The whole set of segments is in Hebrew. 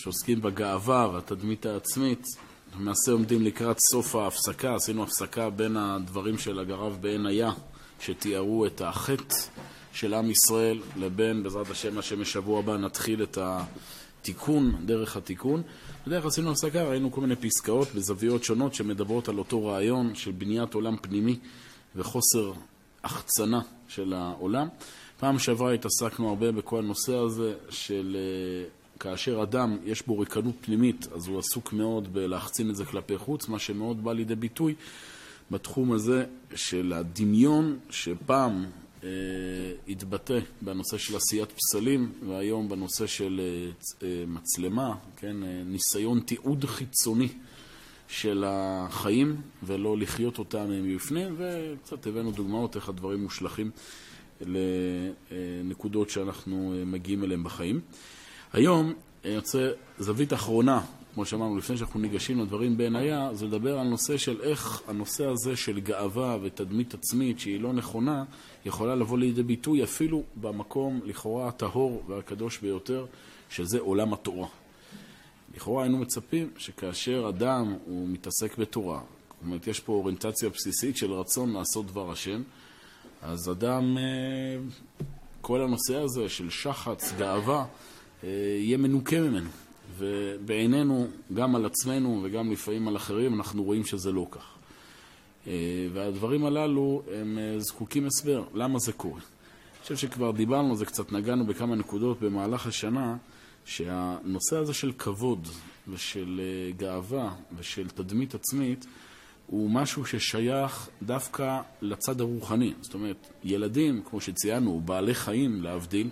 שעוסקים בגאווה והתדמית העצמית. למעשה עומדים לקראת סוף ההפסקה, עשינו הפסקה בין הדברים של הגרב בעין היה, שתיארו את החטא של עם ישראל, לבין, בעזרת השם, השם בשבוע הבא נתחיל את התיקון, דרך התיקון. בדרך עשינו הפסקה, ראינו כל מיני פסקאות בזוויות שונות שמדברות על אותו רעיון של בניית עולם פנימי וחוסר החצנה של העולם. פעם שעברה התעסקנו הרבה בכל הנושא הזה של אה, כאשר אדם יש בו ריקנות פנימית, אז הוא עסוק מאוד בלהחצין את זה כלפי חוץ, מה שמאוד בא לידי ביטוי בתחום הזה של הדמיון שפעם אה, התבטא בנושא של עשיית פסלים, והיום בנושא של אה, אה, מצלמה, כן, אה, ניסיון תיעוד חיצוני של החיים, ולא לחיות אותם מבפנים, וקצת הבאנו דוגמאות איך הדברים מושלכים לנקודות שאנחנו אה, מגיעים אליהם בחיים. היום אני רוצה זווית אחרונה, כמו שאמרנו, לפני שאנחנו ניגשים לדברים בעינייה, זה לדבר על נושא של איך הנושא הזה של גאווה ותדמית עצמית שהיא לא נכונה, יכולה לבוא לידי ביטוי אפילו במקום לכאורה הטהור והקדוש ביותר, שזה עולם התורה. לכאורה היינו מצפים שכאשר אדם הוא מתעסק בתורה, זאת אומרת, יש פה אוריינטציה בסיסית של רצון לעשות דבר השם, אז אדם, אה, כל הנושא הזה של שחץ, גאווה, אה, יהיה מנוקה ממנו. ובעינינו, גם על עצמנו וגם לפעמים על אחרים, אנחנו רואים שזה לא כך. אה, והדברים הללו הם אה, זקוקים הסבר. למה זה קורה? אני חושב שכבר דיברנו על זה, קצת נגענו בכמה נקודות במהלך השנה, שהנושא הזה של כבוד ושל גאווה ושל תדמית עצמית הוא משהו ששייך דווקא לצד הרוחני. זאת אומרת, ילדים, כמו שציינו, בעלי חיים, להבדיל,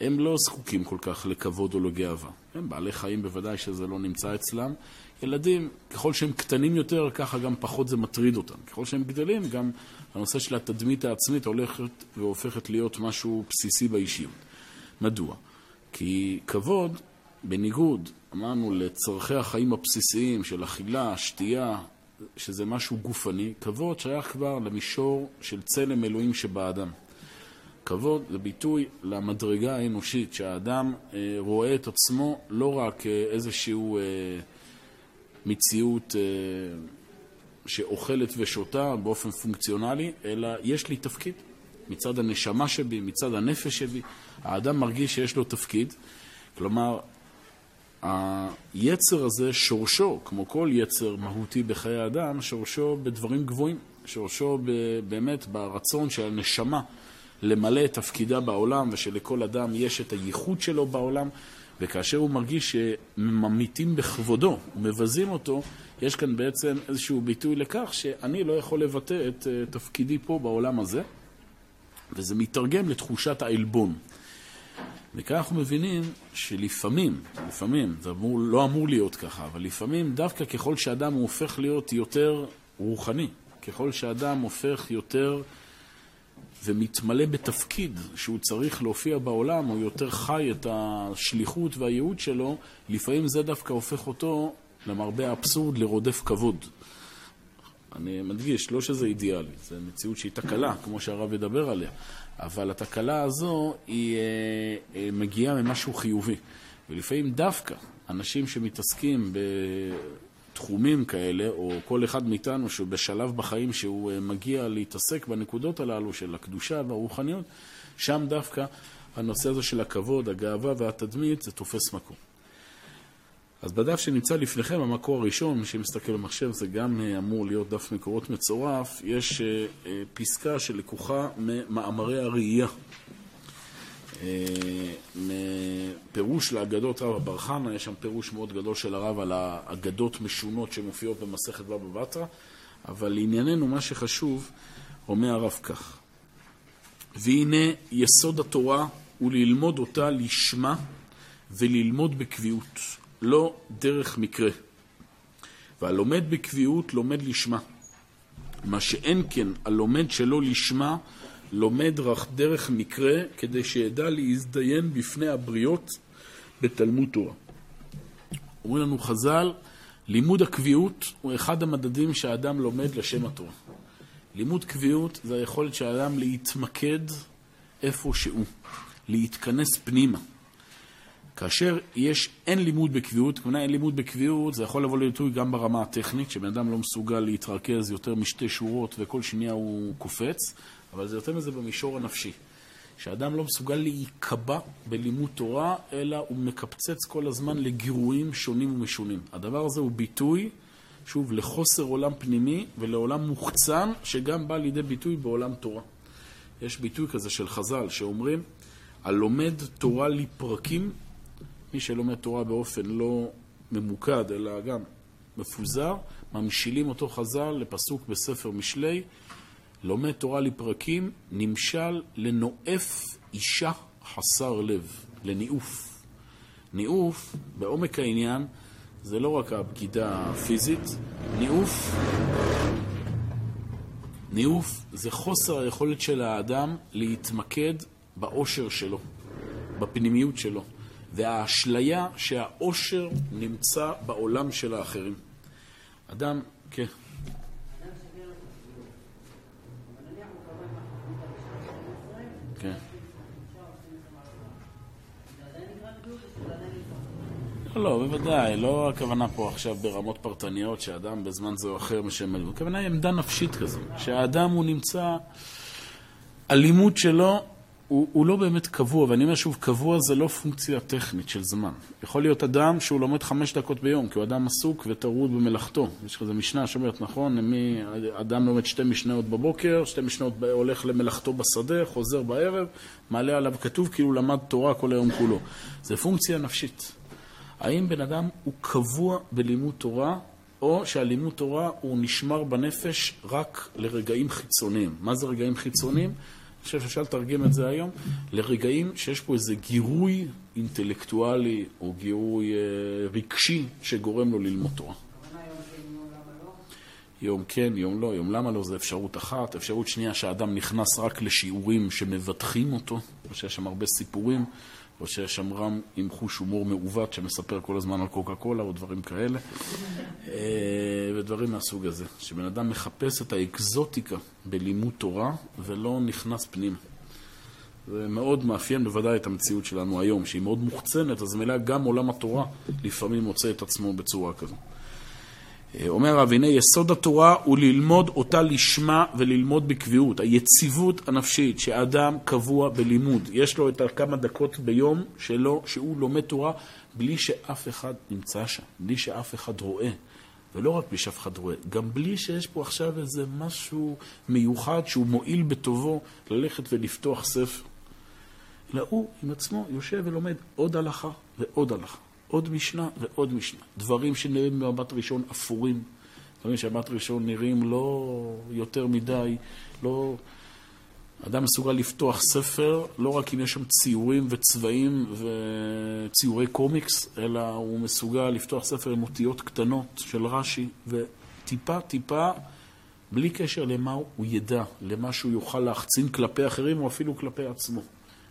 הם לא זקוקים כל כך לכבוד או לגאווה. הם בעלי חיים בוודאי שזה לא נמצא אצלם. ילדים, ככל שהם קטנים יותר, ככה גם פחות זה מטריד אותם. ככל שהם גדלים, גם הנושא של התדמית העצמית הולכת והופכת להיות משהו בסיסי באישיות. מדוע? כי כבוד, בניגוד, אמרנו, לצורכי החיים הבסיסיים של אכילה, שתייה, שזה משהו גופני, כבוד שייך כבר למישור של צלם אלוהים שבאדם. כבוד זה ביטוי למדרגה האנושית, שהאדם אה, רואה את עצמו לא רק איזושהי אה, מציאות אה, שאוכלת ושותה באופן פונקציונלי, אלא יש לי תפקיד. מצד הנשמה שבי, מצד הנפש שבי, האדם מרגיש שיש לו תפקיד. כלומר, היצר הזה, שורשו, כמו כל יצר מהותי בחיי האדם, שורשו בדברים גבוהים. שורשו באמת ברצון של הנשמה למלא את תפקידה בעולם ושלכל אדם יש את הייחוד שלו בעולם וכאשר הוא מרגיש שממיתים בכבודו ומבזים אותו, יש כאן בעצם איזשהו ביטוי לכך שאני לא יכול לבטא את אה, תפקידי פה בעולם הזה וזה מתרגם לתחושת העלבון. וכאן אנחנו מבינים שלפעמים, לפעמים, זה אמור, לא אמור להיות ככה, אבל לפעמים דווקא ככל שאדם הוא הופך להיות יותר רוחני, ככל שאדם הופך יותר ומתמלא בתפקיד שהוא צריך להופיע בעולם, או יותר חי את השליחות והייעוד שלו, לפעמים זה דווקא הופך אותו, למרבה האבסורד, לרודף כבוד. אני מדגיש, לא שזה אידיאלי, זו מציאות שהיא תקלה, כמו שהרב ידבר עליה, אבל התקלה הזו היא אה, אה, מגיעה ממשהו חיובי. ולפעמים דווקא אנשים שמתעסקים תחומים כאלה, או כל אחד מאיתנו שהוא בשלב בחיים שהוא אה, מגיע להתעסק בנקודות הללו של הקדושה והרוחניות, שם דווקא הנושא הזה של הכבוד, הגאווה והתדמית, זה תופס מקום. אז בדף שנמצא לפניכם, המקור הראשון, מי שמסתכל במחשב, זה גם אה, אמור להיות דף מקורות מצורף, יש אה, פסקה שלקוחה ממאמרי הראייה. מפירוש לאגדות רב אבר חנה, יש שם פירוש מאוד גדול של הרב על האגדות משונות שמופיעות במסכת בבא בתרא, אבל לענייננו מה שחשוב, אומר הרב כך: והנה יסוד התורה הוא ללמוד אותה לשמה וללמוד בקביעות, לא דרך מקרה. והלומד בקביעות לומד לשמה. מה שאין כן הלומד שלא לשמה לומד דרך מקרה כדי שידע להזדיין בפני הבריות בתלמוד תורה. אומרים לנו חז"ל, לימוד הקביעות הוא אחד המדדים שהאדם לומד לשם התורה. לימוד קביעות זה היכולת של האדם להתמקד איפה שהוא, להתכנס פנימה. כאשר יש, אין לימוד בקביעות, כמובן אין לימוד בקביעות, זה יכול לבוא לביטוי גם ברמה הטכנית, שבן אדם לא מסוגל להתרכז יותר משתי שורות וכל שנייה הוא קופץ, אבל זה יותר מזה במישור הנפשי. שאדם לא מסוגל להיקבע בלימוד תורה, אלא הוא מקפצץ כל הזמן לגירויים שונים ומשונים. הדבר הזה הוא ביטוי, שוב, לחוסר עולם פנימי ולעולם מוחצן, שגם בא לידי ביטוי בעולם תורה. יש ביטוי כזה של חז"ל, שאומרים, הלומד תורה לפרקים, מי שלומד תורה באופן לא ממוקד, אלא גם מפוזר, ממשילים אותו חז"ל לפסוק בספר משלי, לומד תורה לפרקים, נמשל לנואף אישה חסר לב, לניאוף. ניאוף, בעומק העניין, זה לא רק הבגידה הפיזית, ניאוף, ניאוף זה חוסר היכולת של האדם להתמקד באושר שלו, בפנימיות שלו, והאשליה שהאושר נמצא בעולם של האחרים. אדם, כן. לא, בוודאי, לא הכוונה פה עכשיו ברמות פרטניות שאדם בזמן זה או אחר משמל. הכוונה היא עמדה נפשית כזו, שהאדם הוא נמצא, הלימוד שלו הוא, הוא לא באמת קבוע, ואני אומר שוב, קבוע זה לא פונקציה טכנית של זמן. יכול להיות אדם שהוא לומד חמש דקות ביום, כי הוא אדם עסוק וטרוד במלאכתו. יש כזה משנה שאומרת, נכון, מי, אדם לומד שתי משניות בבוקר, שתי משניות הולך למלאכתו בשדה, חוזר בערב, מעלה עליו כתוב כאילו למד תורה כל היום כולו. זה פונקציה נפשית. האם בן אדם הוא קבוע בלימוד תורה, או שהלימוד תורה הוא נשמר בנפש רק לרגעים חיצוניים. מה זה רגעים חיצוניים? אני חושב שאפשר לתרגם את זה היום, לרגעים שיש פה איזה גירוי אינטלקטואלי או גירוי אה, רגשי שגורם לו ללמוד תורה. יום כן, יום לא, יום למה לא, זה אפשרות אחת. אפשרות שנייה שהאדם נכנס רק לשיעורים שמבטחים אותו, או שיש שם הרבה סיפורים, או שיש שם רם עם חוש הומור מעוות שמספר כל הזמן על קוקה קולה או דברים כאלה, אה, ודברים מהסוג הזה. שבן אדם מחפש את האקזוטיקה בלימוד תורה ולא נכנס פנימה. זה מאוד מאפיין בוודאי את המציאות שלנו היום, שהיא מאוד מוחצנת, אז מלאה גם עולם התורה לפעמים מוצא את עצמו בצורה כזו. אה, אומר הרב, הנה יסוד התורה הוא ללמוד אותה לשמה וללמוד בקביעות. היציבות הנפשית שאדם קבוע בלימוד. יש לו את הכמה דקות ביום שלו, שהוא לומד תורה בלי שאף אחד נמצא שם, בלי שאף אחד רואה. ולא רק בלי שאף אחד רואה, גם בלי שיש פה עכשיו איזה משהו מיוחד שהוא מועיל בטובו ללכת ולפתוח ספר. אלא הוא עם עצמו יושב ולומד עוד הלכה ועוד הלכה. עוד משנה ועוד משנה. דברים שנראים במבט ראשון אפורים, דברים שבמבט ראשון נראים לא יותר מדי, לא... אדם מסוגל לפתוח ספר, לא רק אם יש שם ציורים וצבעים וציורי קומיקס, אלא הוא מסוגל לפתוח ספר עם אותיות קטנות של רש"י, וטיפה טיפה, בלי קשר למה הוא ידע, למה שהוא יוכל להחצין כלפי אחרים או אפילו כלפי עצמו.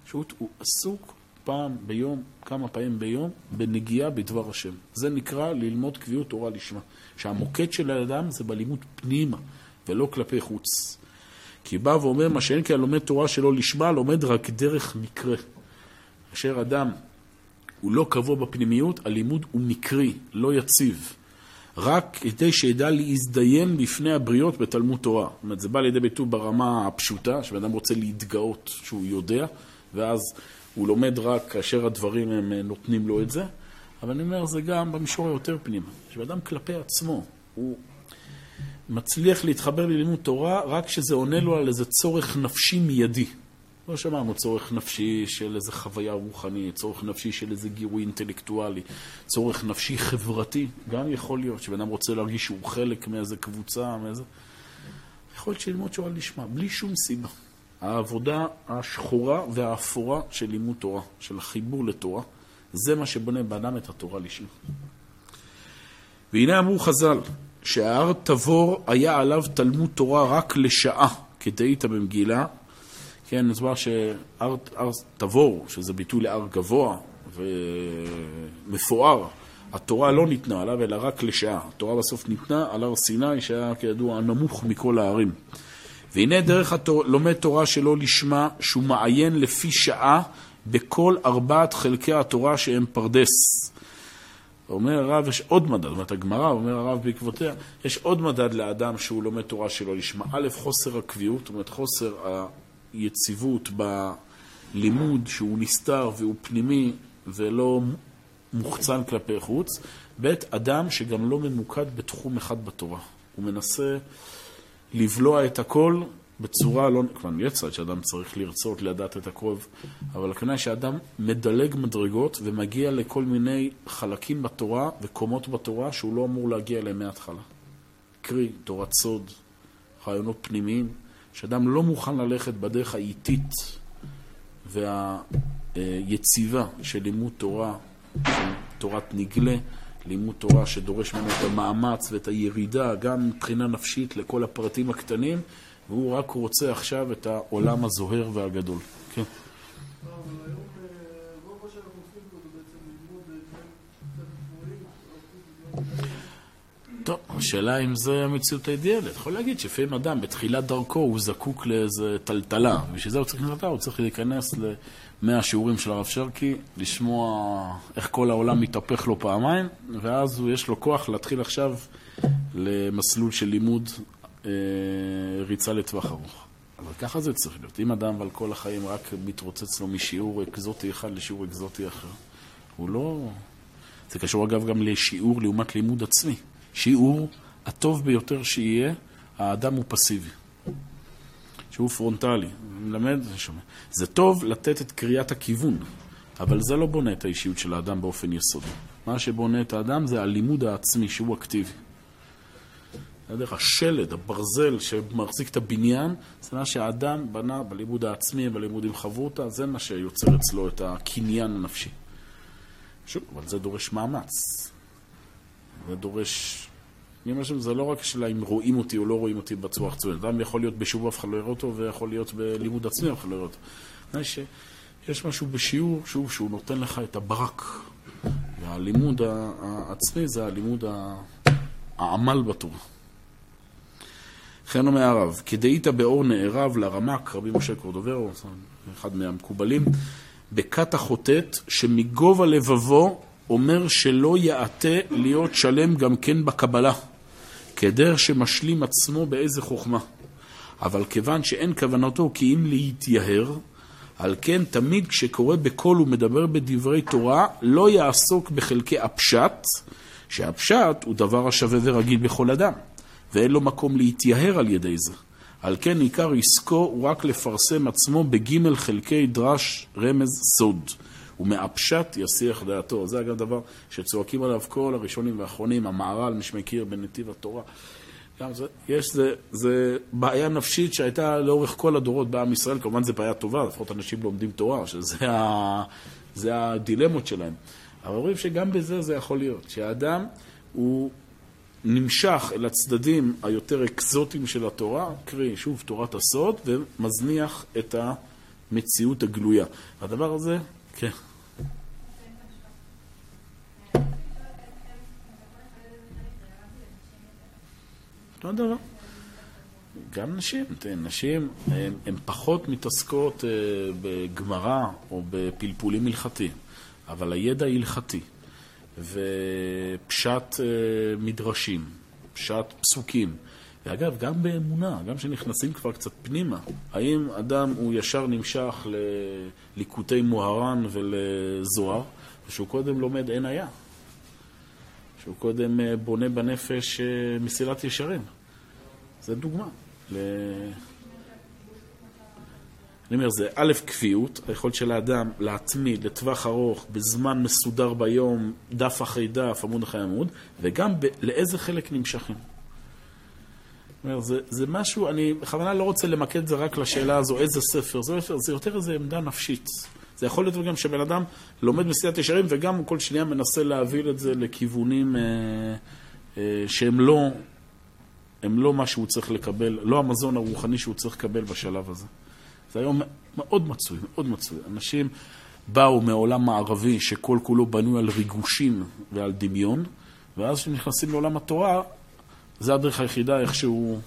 פשוט הוא עסוק פעם ביום, כמה פעמים ביום, בנגיעה בדבר השם. זה נקרא ללמוד קביעות תורה לשמה. שהמוקד של האדם זה בלימוד פנימה, ולא כלפי חוץ. כי בא ואומר מה שאין כי הלומד תורה שלא לשמה, לומד רק דרך מקרה. אשר אדם הוא לא קבוע בפנימיות, הלימוד הוא מקרי, לא יציב. רק כדי שידע להזדיין בפני הבריות בתלמוד תורה. זאת אומרת, זה בא לידי ביטוי ברמה הפשוטה, שבן אדם רוצה להתגאות שהוא יודע, ואז הוא לומד רק כאשר הדברים הם אה, נותנים לו את זה, אבל אני אומר, זה גם במישור היותר פנימה. שאדם כלפי עצמו, הוא מצליח להתחבר ללימוד תורה רק כשזה עונה לו על איזה צורך נפשי מיידי. לא שמענו צורך נפשי של איזה חוויה רוחנית, צורך נפשי של איזה גירוי אינטלקטואלי, צורך נפשי חברתי. גם יכול להיות שבן אדם רוצה להרגיש שהוא חלק מאיזה קבוצה, מאיזה... יכול להיות שללמוד שורה לשמה, בלי שום סיבה. העבודה השחורה והאפורה של לימוד תורה, של החיבור לתורה, זה מה שבונה באדם את התורה לשמה. והנה אמרו חז"ל, שההר תבור היה עליו תלמוד תורה רק לשעה, כדאית במגילה. כן, נזמר שהר תבור, שזה ביטוי להר גבוה ומפואר, התורה לא ניתנה עליו, אלא רק לשעה. התורה בסוף ניתנה על הר סיני, שהיה כידוע הנמוך מכל הערים. והנה דרך התור, לומד תורה שלא לשמה, שהוא מעיין לפי שעה בכל ארבעת חלקי התורה שהם פרדס. אומר הרב, יש עוד מדד, זאת אומרת הגמרא, אומר הרב בעקבותיה, יש עוד מדד לאדם שהוא לומד תורה שלא לשמה. א', חוסר הקביעות, זאת אומרת חוסר היציבות בלימוד שהוא נסתר והוא פנימי ולא מוחצן כלפי חוץ. ב', אדם שגם לא ממוקד בתחום אחד בתורה. הוא מנסה לבלוע את הכל בצורה לא... כלומר, יש צד שאדם צריך לרצות, לדעת את הכל, אבל הכוונה שאדם מדלג מדרגות ומגיע לכל מיני חלקים בתורה וקומות בתורה שהוא לא אמור להגיע אליהם מההתחלה. קרי, תורת סוד, רעיונות פנימיים, שאדם לא מוכן ללכת בדרך האיטית והיציבה של לימוד תורה, של תורת נגלה, לימוד תורה שדורש ממנו את המאמץ ואת הירידה, גם מבחינה נפשית לכל הפרטים הקטנים, והוא רק רוצה עכשיו את העולם הזוהר והגדול. כן. טוב, השאלה אם זה המציאות האידיאלית. יכול להגיד שלפעמים אדם בתחילת דרכו הוא זקוק לאיזה טלטלה, בשביל זה הוא צריך טלטלה, הוא צריך להיכנס למאה שיעורים של הרב שרקי, לשמוע איך כל העולם מתהפך לו פעמיים, ואז יש לו כוח להתחיל עכשיו למסלול של לימוד אה, ריצה לטווח ארוך. אבל ככה זה צריך להיות. אם אדם אבל כל החיים רק מתרוצץ לו משיעור אקזוטי אחד לשיעור אקזוטי אחר, הוא לא... זה קשור אגב גם לשיעור לעומת לימוד עצמי. שיעור הטוב ביותר שיהיה, האדם הוא פסיבי. שהוא פרונטלי, מלמד, שומע. זה טוב לתת את קריאת הכיוון, אבל זה לא בונה את האישיות של האדם באופן יסודי. מה שבונה את האדם זה הלימוד העצמי, שהוא אקטיבי. דרך השלד, הברזל שמחזיק את הבניין, זה מה שהאדם בנה בלימוד העצמי, בלימוד עם חברותא, זה מה שיוצר אצלו את הקניין הנפשי. שוב, אבל זה דורש מאמץ. זה דורש... אני אומר שזה לא רק השאלה אם רואים אותי או לא רואים אותי בצורה חיצונית. אדם יכול להיות בשיעור אף אחד לא יראה אותו, ויכול להיות בלימוד עצמי אף אחד לא יראה אותו. יש משהו בשיעור, שוב, שהוא נותן לך את הברק. והלימוד העצמי זה הלימוד העמל בתורה. לכן אומר הרב, כדאית באור נערב לרמק, רבי משה קורדוברו, אחד מהמקובלים, בכת החוטאת, שמגובה לבבו אומר שלא יעטה להיות שלם גם כן בקבלה, כדרך שמשלים עצמו באיזה חוכמה. אבל כיוון שאין כוונתו כי אם להתייהר, על כן תמיד כשקורא בקול ומדבר בדברי תורה, לא יעסוק בחלקי הפשט, שהפשט הוא דבר השווה ורגיל בכל אדם. ואין לו מקום להתייהר על ידי זה. על כן עיקר עסקו הוא רק לפרסם עצמו בגימל חלקי דרש רמז סוד. ומהפשט יסיח דעתו. זה אגב דבר שצועקים עליו כל הראשונים והאחרונים, המהר"ל, מי שמכיר בנתיב התורה. גם זה, יש, זה, זה בעיה נפשית שהייתה לאורך כל הדורות בעם ישראל, כמובן זו בעיה טובה, לפחות אנשים לומדים תורה, שזה ה, הדילמות שלהם. אבל רואים שגם בזה זה יכול להיות, שהאדם הוא נמשך אל הצדדים היותר אקזוטיים של התורה, קרי, שוב, תורת הסוד, ומזניח את המציאות הגלויה. הדבר הזה, כן. אותו דבר. גם נשים, נשים הן פחות מתעסקות אה, בגמרא או בפלפולים הלכתיים, אבל הידע ההלכתי ופשט אה, מדרשים, פשט פסוקים. ואגב, גם באמונה, גם כשנכנסים כבר קצת פנימה, האם אדם הוא ישר נמשך לליקוטי מוהר"ן ולזוהר, או שהוא קודם לומד אין היה? שהוא קודם אה, בונה בנפש אה, מסילת ישרים. זו דוגמה. אני אומר, זה א', קביעות, היכולת של האדם להתמיד לטווח ארוך, בזמן מסודר ביום, דף אחרי דף, עמוד אחרי עמוד, וגם ב- לאיזה חלק נמשכים. אומר, זה, זה משהו, אני בכוונה לא רוצה למקד את זה רק לשאלה הזו, איזה ספר, זה, זה יותר איזו עמדה נפשית. זה יכול להיות גם שבן אדם לומד מסיעת ישרים וגם כל שנייה מנסה להעביר את זה לכיוונים אה, אה, שהם לא, הם לא מה שהוא צריך לקבל, לא המזון הרוחני שהוא צריך לקבל בשלב הזה. זה היום מאוד מצוי, מאוד מצוי. אנשים באו מעולם מערבי שכל כולו בנוי על ריגושים ועל דמיון, ואז כשנכנסים לעולם התורה, זה הדרך היחידה איכשהו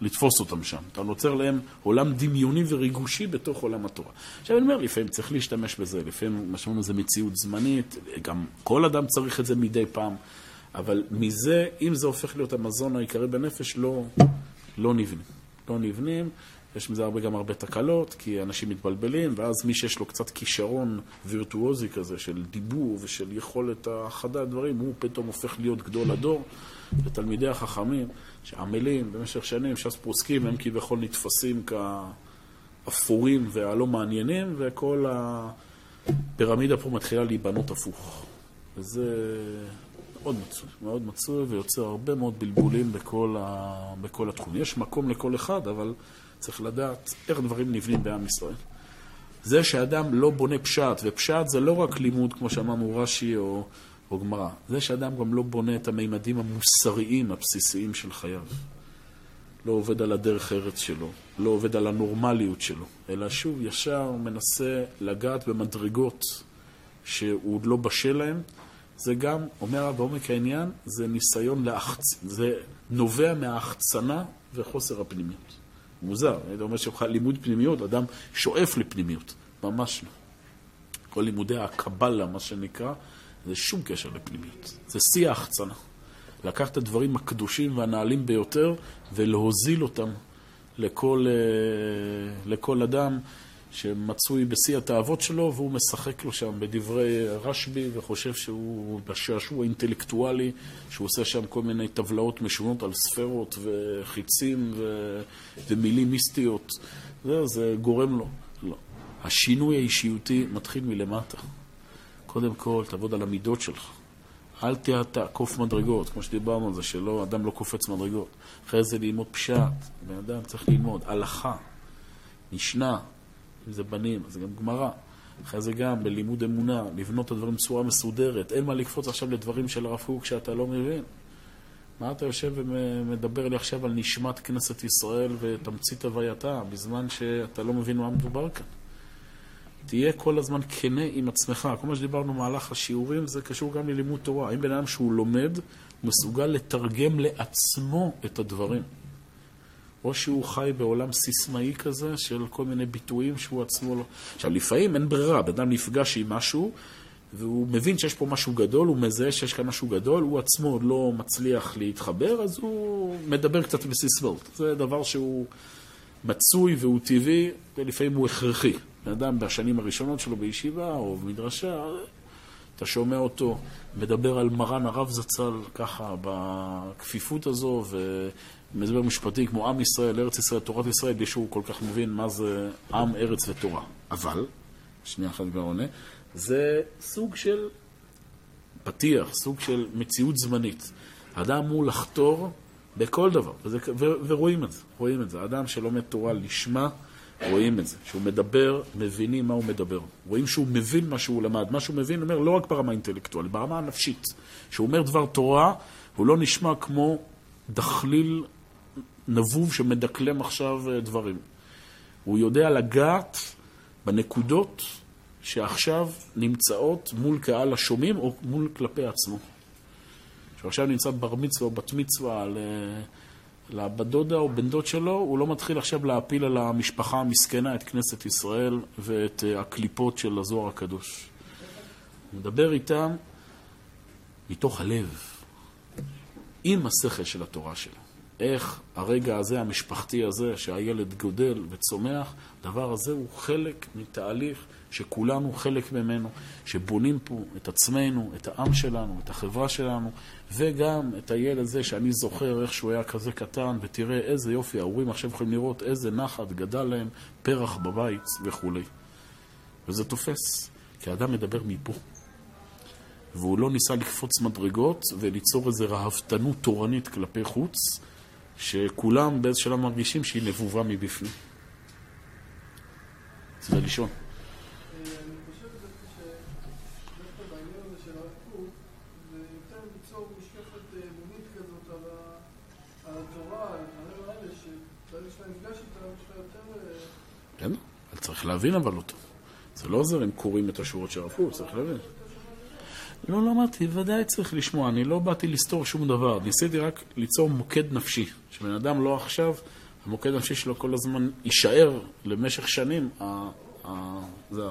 לתפוס אותם שם. אתה נוצר להם עולם דמיוני וריגושי בתוך עולם התורה. עכשיו אני אומר, לפעמים צריך להשתמש בזה, לפעמים מה שאומרים זה מציאות זמנית, גם כל אדם צריך את זה מדי פעם, אבל מזה, אם זה הופך להיות המזון העיקרי בנפש, לא, לא נבנים. לא נבנים, יש מזה הרבה, גם הרבה תקלות, כי אנשים מתבלבלים, ואז מי שיש לו קצת כישרון וירטואוזי כזה של דיבור ושל יכולת האחדת דברים, הוא פתאום הופך להיות גדול הדור. ותלמידי החכמים שעמלים במשך שנים, ש"ס פוסקים, הם כביכול נתפסים כאפורים והלא מעניינים, וכל הפירמידה פה מתחילה להיבנות הפוך. וזה מאוד מצוי, מאוד מצוי, ויוצר הרבה מאוד בלבולים בכל, ה... בכל התחום. יש מקום לכל אחד, אבל צריך לדעת איך דברים נבנים בעם ישראל. זה שאדם לא בונה פשט, ופשט זה לא רק לימוד, כמו שאמרנו רש"י או, או גמרא, זה שאדם גם לא בונה את המימדים המוסריים הבסיסיים של חייו. לא עובד על הדרך ארץ שלו, לא עובד על הנורמליות שלו, אלא שוב ישר מנסה לגעת במדרגות שהוא עוד לא בשל להם. זה גם, אומר הרב בעומק העניין, זה ניסיון להחצ... זה נובע מההחצנה וחוסר הפנימיות. מוזר, היית אומר לימוד פנימיות, אדם שואף לפנימיות, ממש לא. כל לימודי הקבלה, מה שנקרא, זה שום קשר לפנימיות. זה שיא ההחצנה. לקחת את הדברים הקדושים והנעלים ביותר ולהוזיל אותם לכל, אה, לכל אדם שמצוי בשיא התאוות שלו והוא משחק לו שם בדברי רשב"י וחושב שהוא בשעשוע אינטלקטואלי, שהוא עושה שם כל מיני טבלאות משונות על ספרות וחיצים ו... ומילים מיסטיות. זה, זה גורם לו. לא. השינוי האישיותי מתחיל מלמטה. קודם כל, תעבוד על המידות שלך. אל תעקוף מדרגות, כמו שדיברנו על זה, שלא, אדם לא קופץ מדרגות. אחרי זה ללמוד פשט, בן אדם צריך ללמוד הלכה, משנה, אם זה בנים, אז זה גם גמרא. אחרי זה גם בלימוד אמונה, לבנות את הדברים בצורה מסודרת. אין מה לקפוץ עכשיו לדברים של הרב קוק שאתה לא מבין. מה אתה יושב ומדבר לי עכשיו על נשמת כנסת ישראל ותמצית הווייתה, בזמן שאתה לא מבין מה מדובר כאן? תהיה כל הזמן כנה עם עצמך. כל מה שדיברנו במהלך השיעורים זה קשור גם ללימוד תורה. האם בן אדם שהוא לומד, מסוגל לתרגם לעצמו את הדברים. או שהוא חי בעולם סיסמאי כזה של כל מיני ביטויים שהוא עצמו לא... עכשיו, לפעמים אין ברירה, בן אדם נפגש עם משהו והוא מבין שיש פה משהו גדול, הוא מזהה שיש כאן משהו גדול, הוא עצמו עוד לא מצליח להתחבר, אז הוא מדבר קצת בסיסמאות. זה דבר שהוא מצוי והוא טבעי, ולפעמים הוא הכרחי. בן אדם בשנים הראשונות שלו בישיבה או במדרשה, אתה שומע אותו מדבר על מרן הרב זצ"ל ככה בכפיפות הזו ומדבר משפטי כמו עם ישראל, ארץ ישראל, תורת ישראל, בלי שהוא כל כך מבין מה זה עם, ארץ ותורה. אבל, שנייה אחת כבר עונה, זה סוג של פתיח, סוג של מציאות זמנית. האדם אמור לחתור בכל דבר, וזה, ו, ורואים את זה, רואים את זה. האדם שלומד תורה לשמה, רואים את זה. שהוא מדבר, מבינים מה הוא מדבר. רואים שהוא מבין מה שהוא למד. מה שהוא מבין, אומר, לא רק ברמה האינטלקטואלית, ברמה הנפשית. שהוא אומר דבר תורה, הוא לא נשמע כמו דחליל נבוב שמדקלם עכשיו אה, דברים. הוא יודע לגעת בנקודות שעכשיו נמצאות מול קהל השומעים או מול כלפי עצמו. שעכשיו נמצא בר מצווה או בת מצווה על... לבת דודה או בן דוד שלו, הוא לא מתחיל עכשיו להפיל על המשפחה המסכנה את כנסת ישראל ואת אה, הקליפות של הזוהר הקדוש. הוא מדבר איתם מתוך הלב, עם השכל של התורה שלו. איך הרגע הזה, המשפחתי הזה, שהילד גודל וצומח, הדבר הזה הוא חלק מתהליך שכולנו חלק ממנו, שבונים פה את עצמנו, את העם שלנו, את החברה שלנו, וגם את הילד הזה שאני זוכר איך שהוא היה כזה קטן, ותראה איזה יופי, ההורים עכשיו יכולים לראות איזה נחת גדל להם, פרח בבית וכולי. וזה תופס, כי האדם מדבר מפה. והוא לא ניסה לקפוץ מדרגות וליצור איזו רהבתנות תורנית כלפי חוץ, שכולם באיזה שלב מרגישים שהיא נבובה מבפנים. זה לישון. כן, צריך להבין אבל אותו. זה לא עוזר אם קוראים את השורות של הרב קוק, צריך להבין. לא, לא אמרתי, ודאי צריך לשמוע, אני לא באתי לסתור שום דבר, ניסיתי רק ליצור מוקד נפשי, שבן אדם לא עכשיו המוקד הנפשי שלו כל הזמן יישאר למשך שנים. זה...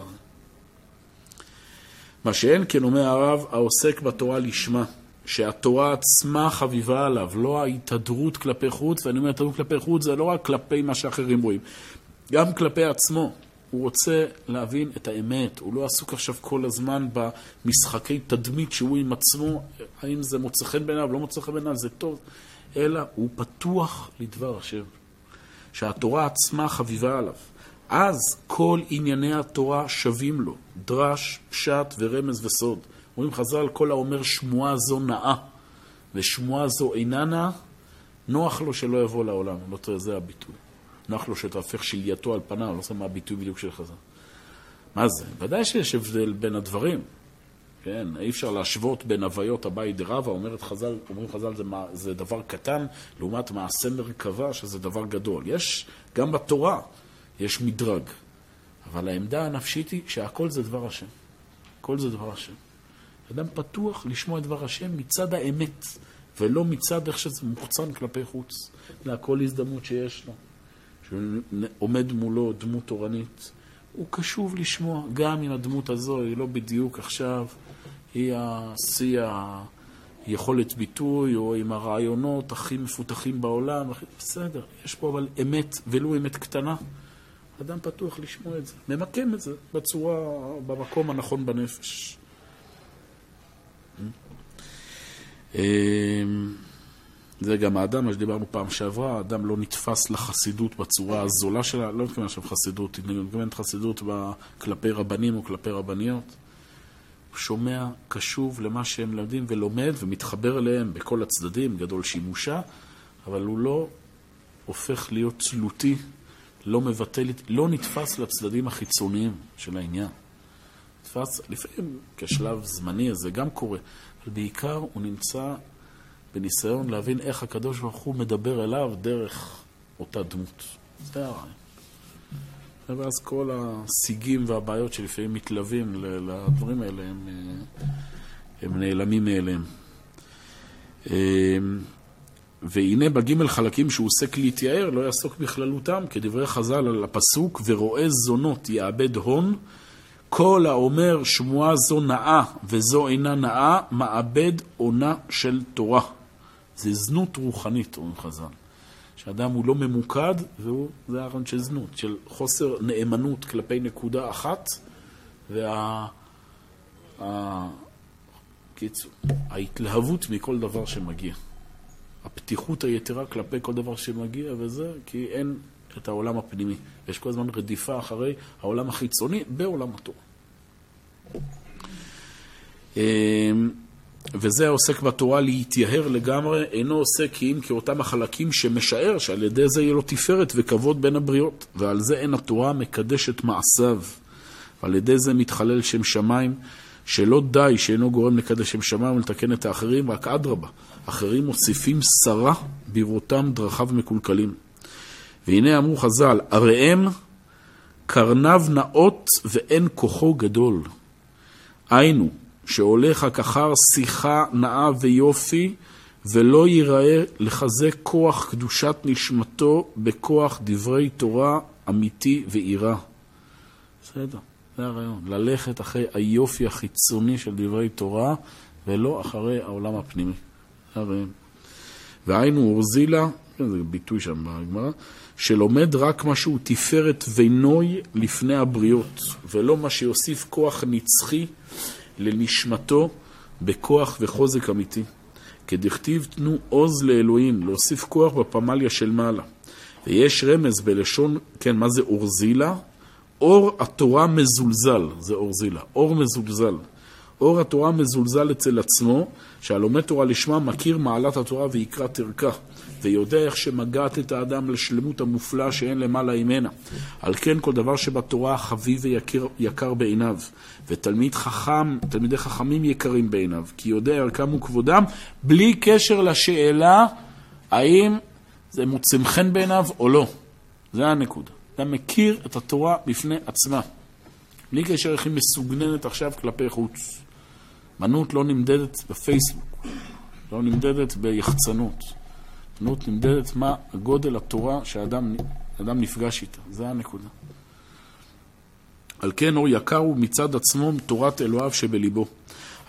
מה שאין כן אומר הרב, העוסק בתורה לשמה, שהתורה עצמה חביבה עליו, לא ההתהדרות כלפי חוץ, ואני אומר התהדרות כלפי חוץ זה לא רק כלפי מה שאחרים רואים, גם כלפי עצמו. הוא רוצה להבין את האמת, הוא לא עסוק עכשיו כל הזמן במשחקי תדמית שהוא עם עצמו, האם זה מוצא חן בעיניו, לא מוצא חן בעיניו, זה טוב, אלא הוא פתוח לדבר השם, שהתורה עצמה חביבה עליו. אז כל ענייני התורה שווים לו, דרש, פשט ורמז וסוד. אומרים חז"ל, כל האומר שמועה זו נאה, ושמועה זו אינה נאה, נוח לו שלא יבוא לעולם. לא טועה, זה הביטוי. נוח לו שתהפך שלייתו על פניו, לא יודע מה הביטוי בדיוק של חז"ל. מה זה? ודאי שיש הבדל בין הדברים. כן, אי אפשר להשוות בין הוויות אביי דרבה, אומרת חז"ל, אומרים חז"ל זה, זה דבר קטן, לעומת מעשה מרכבה, שזה דבר גדול. יש, גם בתורה, יש מדרג. אבל העמדה הנפשית היא שהכל זה דבר השם. הכל זה דבר השם. אדם פתוח לשמוע את דבר השם מצד האמת, ולא מצד איך שזה מוחצן כלפי חוץ. להכל הזדמנות שיש לו. שעומד מולו דמות תורנית, הוא קשוב לשמוע, גם אם הדמות הזו היא לא בדיוק עכשיו, היא השיא היכולת ביטוי, או עם הרעיונות הכי מפותחים בעולם, בסדר, יש פה אבל אמת, ולו אמת קטנה. אדם פתוח לשמוע את זה, ממקם את זה בצורה, במקום הנכון בנפש. זה גם האדם, מה שדיברנו פעם שעברה, האדם לא נתפס לחסידות בצורה הזולה שלה, לא מתכוון עכשיו חסידות, אני מתכוון חסידות כלפי רבנים או כלפי רבניות. הוא שומע, קשוב למה שהם למדים ולומד ומתחבר אליהם בכל הצדדים, גדול שימושה, אבל הוא לא הופך להיות תלותי, לא מבטל, לא נתפס לצדדים החיצוניים של העניין. נתפס לפעמים כשלב זמני, זה גם קורה, אבל בעיקר הוא נמצא בניסיון להבין איך הקדוש ברוך הוא מדבר אליו דרך אותה דמות. זה הרעיון. ואז כל הסיגים והבעיות שלפעמים מתלווים לדברים האלה, הם, הם נעלמים מאליהם. אמ, והנה בגימל חלקים שהוא עוסק להתייער, לא יעסוק בכללותם, כדברי חז"ל על הפסוק, ורואה זונות יאבד הון, כל האומר שמועה זו נאה וזו אינה נאה, מאבד עונה של תורה. זה זנות רוחנית, אומרים חז"ל. שאדם הוא לא ממוקד, והוא, זה הרעיון של זנות, של חוסר נאמנות כלפי נקודה אחת, וה... ה... קיצור, ההתלהבות מכל דבר שמגיע. הפתיחות היתרה כלפי כל דבר שמגיע, וזה כי אין את העולם הפנימי. יש כל הזמן רדיפה אחרי העולם החיצוני בעולם התורה. וזה העוסק בתורה להתייהר לגמרי, אינו עוסק כי אם כאותם החלקים שמשער שעל ידי זה יהיה לו תפארת וכבוד בין הבריות, ועל זה אין התורה מקדשת מעשיו. ועל ידי זה מתחלל שם שמיים, שלא די שאינו גורם לקדש שם שמיים ולתקן את האחרים, רק אדרבה, אחרים מוסיפים שרה בראותם דרכיו מקולקלים. והנה אמרו חז"ל, הראם קרנב נאות ואין כוחו גדול. היינו, שהולך רק אחר שיחה נאה ויופי, ולא ייראה לחזק כוח קדושת נשמתו בכוח דברי תורה אמיתי ויראה. בסדר, זה הרעיון. ללכת אחרי היופי החיצוני של דברי תורה, ולא אחרי העולם הפנימי. זה הרעיון. והיינו אורזילה, כן, זה ביטוי שם בגמרא, שלומד רק מה שהוא תפארת ונוי לפני הבריות, ולא מה שיוסיף כוח נצחי לנשמתו בכוח וחוזק אמיתי. כדכתיב תנו עוז לאלוהים, להוסיף כוח בפמליה של מעלה. ויש רמז בלשון, כן, מה זה אורזילה? אור התורה מזולזל, זה אורזילה, אור מזולזל. אור התורה מזולזל אצל עצמו, שהלומד תורה לשמה מכיר מעלת התורה ויקרא תרכה. ויודע איך שמגעת את האדם לשלמות המופלאה שאין למעלה ממנה. על כן כל דבר שבתורה חביב ויקר בעיניו, ותלמיד חכם, תלמידי חכמים יקרים בעיניו, כי יודע ערכם וכבודם, בלי קשר לשאלה האם זה מוצא חן בעיניו או לא. זה הנקודה. אתה מכיר את התורה בפני עצמה. בלי קשר איך היא מסוגננת עכשיו כלפי חוץ. מנות לא נמדדת בפייסבוק, לא נמדדת ביחצנות. עניות נמדדת מה גודל התורה שהאדם נפגש איתה. זה הנקודה. על כן אור יקר הוא מצד עצמו תורת אלוהיו שבליבו.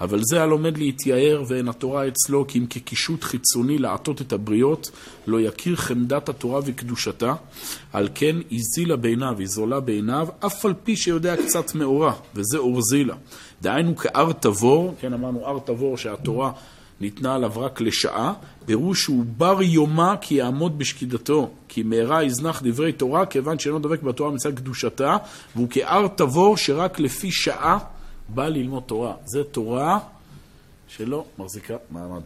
אבל זה הלומד להתייער ואין התורה אצלו, כי אם כקישוט חיצוני לעטות את הבריות, לא יכיר חמדת התורה וקדושתה, על כן הזילה בעיניו, היא זולה בעיניו, אף על פי שיודע קצת מאורע, וזה אורזילה. דהיינו כאר תבור, כן אמרנו אר תבור שהתורה ניתנה עליו רק לשעה, פירוש שהוא בר יומה כי יעמוד בשקידתו, כי מהרה יזנח דברי תורה, כיוון שאינו דבק בתורה מצד קדושתה, והוא כאר תבור שרק לפי שעה בא ללמוד תורה. זה תורה שלא מחזיקה מעמד.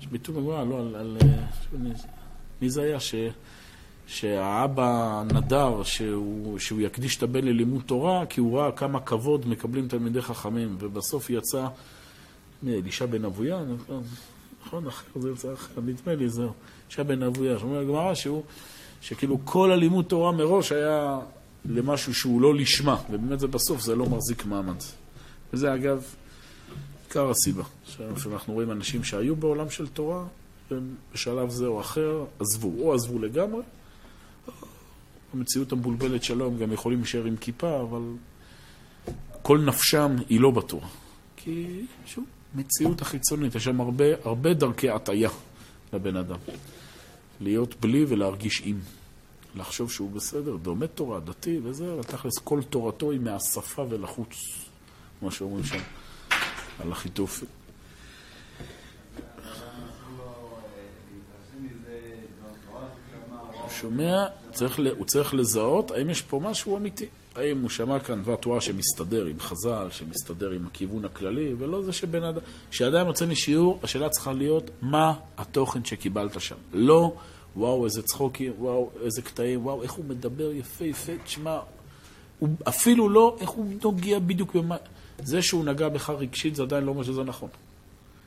יש ביטוי בגמרא, לא, על... על מי זה היה? ש, שהאבא נדר שהוא, שהוא יקדיש את הבן ללימוד תורה, כי הוא ראה כמה כבוד מקבלים תלמידי חכמים, ובסוף יצא מאלישע בן אבויה, נכון, אחר זה יצא אחר, נדמה לי זהו, אלישע בן אבויה, שאומר הגמרא שהוא, שכאילו כל הלימוד תורה מראש היה למשהו שהוא לא לשמה, ובאמת זה בסוף, זה לא מחזיק מעמד. וזה אגב עיקר הסיבה, שאנחנו רואים אנשים שהיו בעולם של תורה, ובשלב זה או אחר עזבו, או עזבו לגמרי, המציאות המבולבלת שלו הם גם יכולים להישאר עם כיפה, אבל כל נפשם היא לא בתורה. כי, שוב, מציאות החיצונית, יש שם הרבה, הרבה דרכי הטעיה לבן אדם. להיות בלי ולהרגיש עם. לחשוב שהוא בסדר, דומה תורה, דתי וזה, אבל תכלס כל תורתו היא מהשפה ולחוץ. כמו שאומרים שם, על החיטוף. הוא שומע, הוא צריך לזהות האם יש פה משהו אמיתי. האם הוא שמע כאן דבר תורה שמסתדר עם חז"ל, שמסתדר עם הכיוון הכללי, ולא זה שבן אדם... כשאדם יוצא משיעור, השאלה צריכה להיות מה התוכן שקיבלת שם. לא, וואו, איזה צחוקים, וואו, איזה קטעים, וואו, איך הוא מדבר יפה יפה, תשמע, אפילו לא איך הוא נוגע בדיוק במה... זה שהוא נגע בך רגשית זה עדיין לא אומר שזה נכון.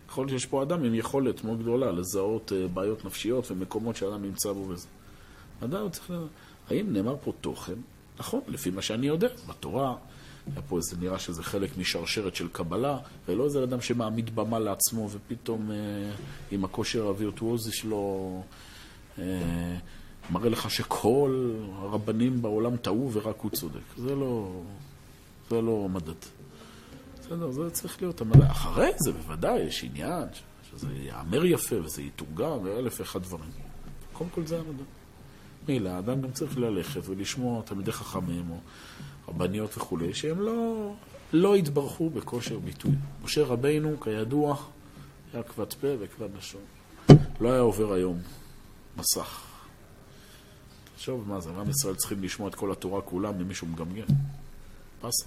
יכול להיות שיש פה אדם עם יכולת מאוד גדולה לזהות אה, בעיות נפשיות ומקומות שאדם נמצא בו וזה. הוא צריך לדעת, האם נאמר פה תוכן? נכון, לפי מה שאני יודע, בתורה, היה פה איזה, נראה שזה חלק משרשרת של קבלה, ולא איזה אדם שמעמיד במה לעצמו ופתאום אה, עם הכושר הווירטואוזי שלו אה, מראה לך שכל הרבנים בעולם טעו ורק הוא צודק. זה לא, זה לא מדד. בסדר, זה צריך להיות המדע. אחרי זה בוודאי יש עניין שזה ייאמר יפה וזה יתורגם ואלף ואחד דברים. קודם כל זה המדע. מילה, האדם גם צריך ללכת ולשמוע תלמידי חכמים או רבניות וכולי, שהם לא, לא התברכו בכושר ביטוי. משה רבינו, כידוע, היה כבד פה וכבד לשון. לא היה עובר היום מסך. תחשוב מה זה, עם ישראל צריכים לשמוע את כל התורה כולה ממישהו מגמגם. פסה.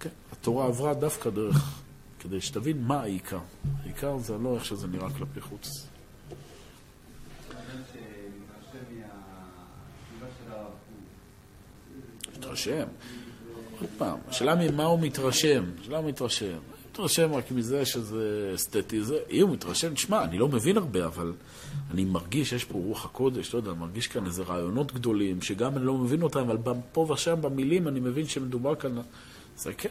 כן, התורה עברה דווקא דרך, כדי שתבין מה העיקר. העיקר זה לא איך שזה נראה כלפי חוץ. מתרשם. עוד פעם, השאלה ממה הוא מתרשם. השאלה הוא מתרשם. מתרשם רק מזה שזה אסתטי. זה, אם הוא מתרשם, תשמע, אני לא מבין הרבה, אבל אני מרגיש, יש פה רוח הקודש, לא יודע, מרגיש כאן איזה רעיונות גדולים, שגם אני לא מבין אותם, אבל פה ושם במילים אני מבין שמדובר כאן... זה כן.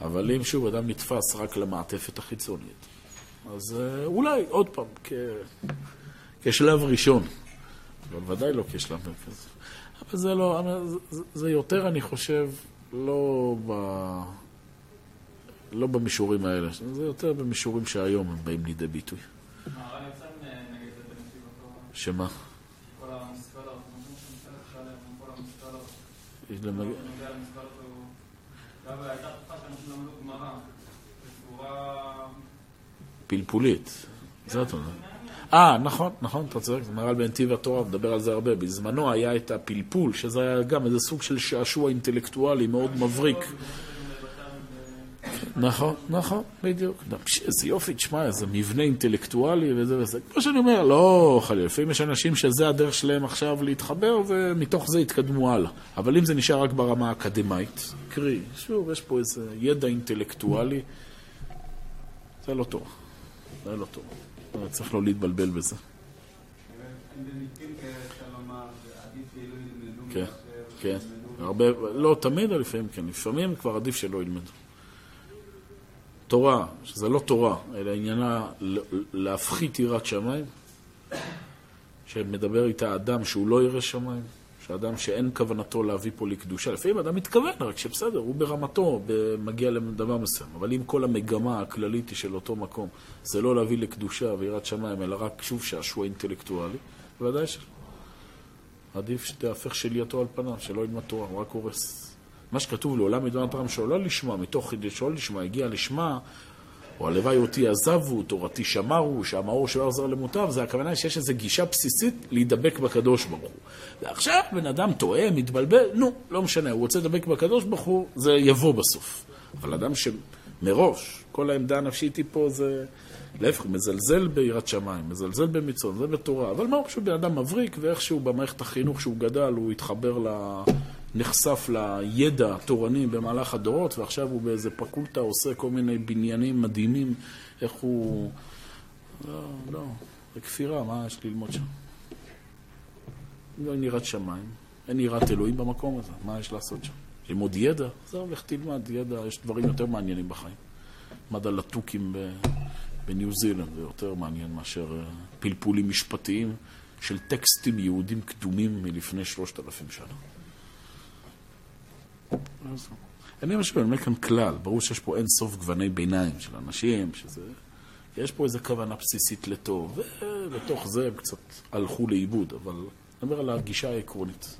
אבל אם שוב אדם נתפס רק למעטפת החיצונית, אז אה, אולי, עוד פעם, כ... כשלב ראשון, אבל ודאי לא כשלב מרכזי. אבל זה לא, זה, זה יותר, אני חושב, לא, ב... לא במישורים האלה, זה יותר במישורים שהיום הם באים לידי ביטוי. שמה? המספרות, פלפולית. זה אתה אומר. אה, נכון, נכון, אתה צודק, זה מר"ל בנתיב התורה מדבר על זה הרבה. בזמנו היה את הפלפול, שזה היה גם איזה סוג של שעשוע אינטלקטואלי מאוד מבריק. נכון, נכון, בדיוק. איזה יופי, תשמע, איזה מבנה אינטלקטואלי וזה וזה. כמו שאני אומר, לא, חלילה, לפעמים יש אנשים שזה הדרך שלהם עכשיו להתחבר, ומתוך זה יתקדמו הלאה. אבל אם זה נשאר רק ברמה האקדמית, קרי, שוב, יש פה איזה ידע אינטלקטואלי, זה לא טוב. זה לא טוב. צריך לא להתבלבל בזה. כן, כן. הרבה, לא תמיד, אבל לפעמים כן. לפעמים כבר עדיף שלא ילמדו. תורה, שזה לא תורה, אלא עניינה להפחית יראת שמיים, שמדבר איתה אדם שהוא לא ירא שמיים, שאדם שאין כוונתו להביא פה לקדושה. לפעמים אדם מתכוון, רק שבסדר, הוא ברמתו מגיע לדבר מסוים. אבל אם כל המגמה הכללית היא של אותו מקום, זה לא להביא לקדושה ויראת שמיים, אלא רק שוב שעשוע אינטלקטואלי, ודאי שלא. עדיף שתהפך שלייתו על פניו, שלא ילמד תורה, הוא רק הורס. מה שכתוב לעולם מדונת רם שלא לשמה, מתוך שלא לשמה, הגיע לשמה, או הלוואי אותי עזבו, תורתי שמרו, שהמאור שלא עזר למוטב, זה הכוונה שיש איזו גישה בסיסית להידבק בקדוש ברוך הוא. ועכשיו בן אדם טועה, מתבלבל, נו, לא משנה, הוא רוצה להידבק בקדוש ברוך הוא, זה יבוא בסוף. אבל אדם שמראש, כל העמדה הנפשית היא פה זה... להפך, מזלזל ביראת שמיים, מזלזל במצוות, זה בתורה. אבל מה, הוא פשוט בן אדם מבריק, ואיכשהו במערכת החינוך שהוא גדל, הוא התחבר ל... נחשף לידע התורני במהלך הדורות, ועכשיו הוא באיזה פקולטה עושה כל מיני בניינים מדהימים, איך הוא... לא, לא, זה כפירה, מה יש ללמוד שם? לא אין יראת שמיים, אין יראת אלוהים במקום הזה, מה יש לעשות שם? ללמוד ידע? זהו, לך תלמד ידע, יש דברים יותר מעניינים בחיים. למד על בניו זילנד, זה יותר מעניין מאשר אה, פלפולים משפטיים של טקסטים יהודים קדומים מלפני שלושת אלפים שנה. אני חושב, אני אומר כאן כלל, ברור שיש פה אין סוף גווני ביניים של אנשים, שזה... יש פה איזו כוונה בסיסית לטוב, ולתוך זה הם קצת הלכו לאיבוד, אבל אני אומר על הגישה העקרונית.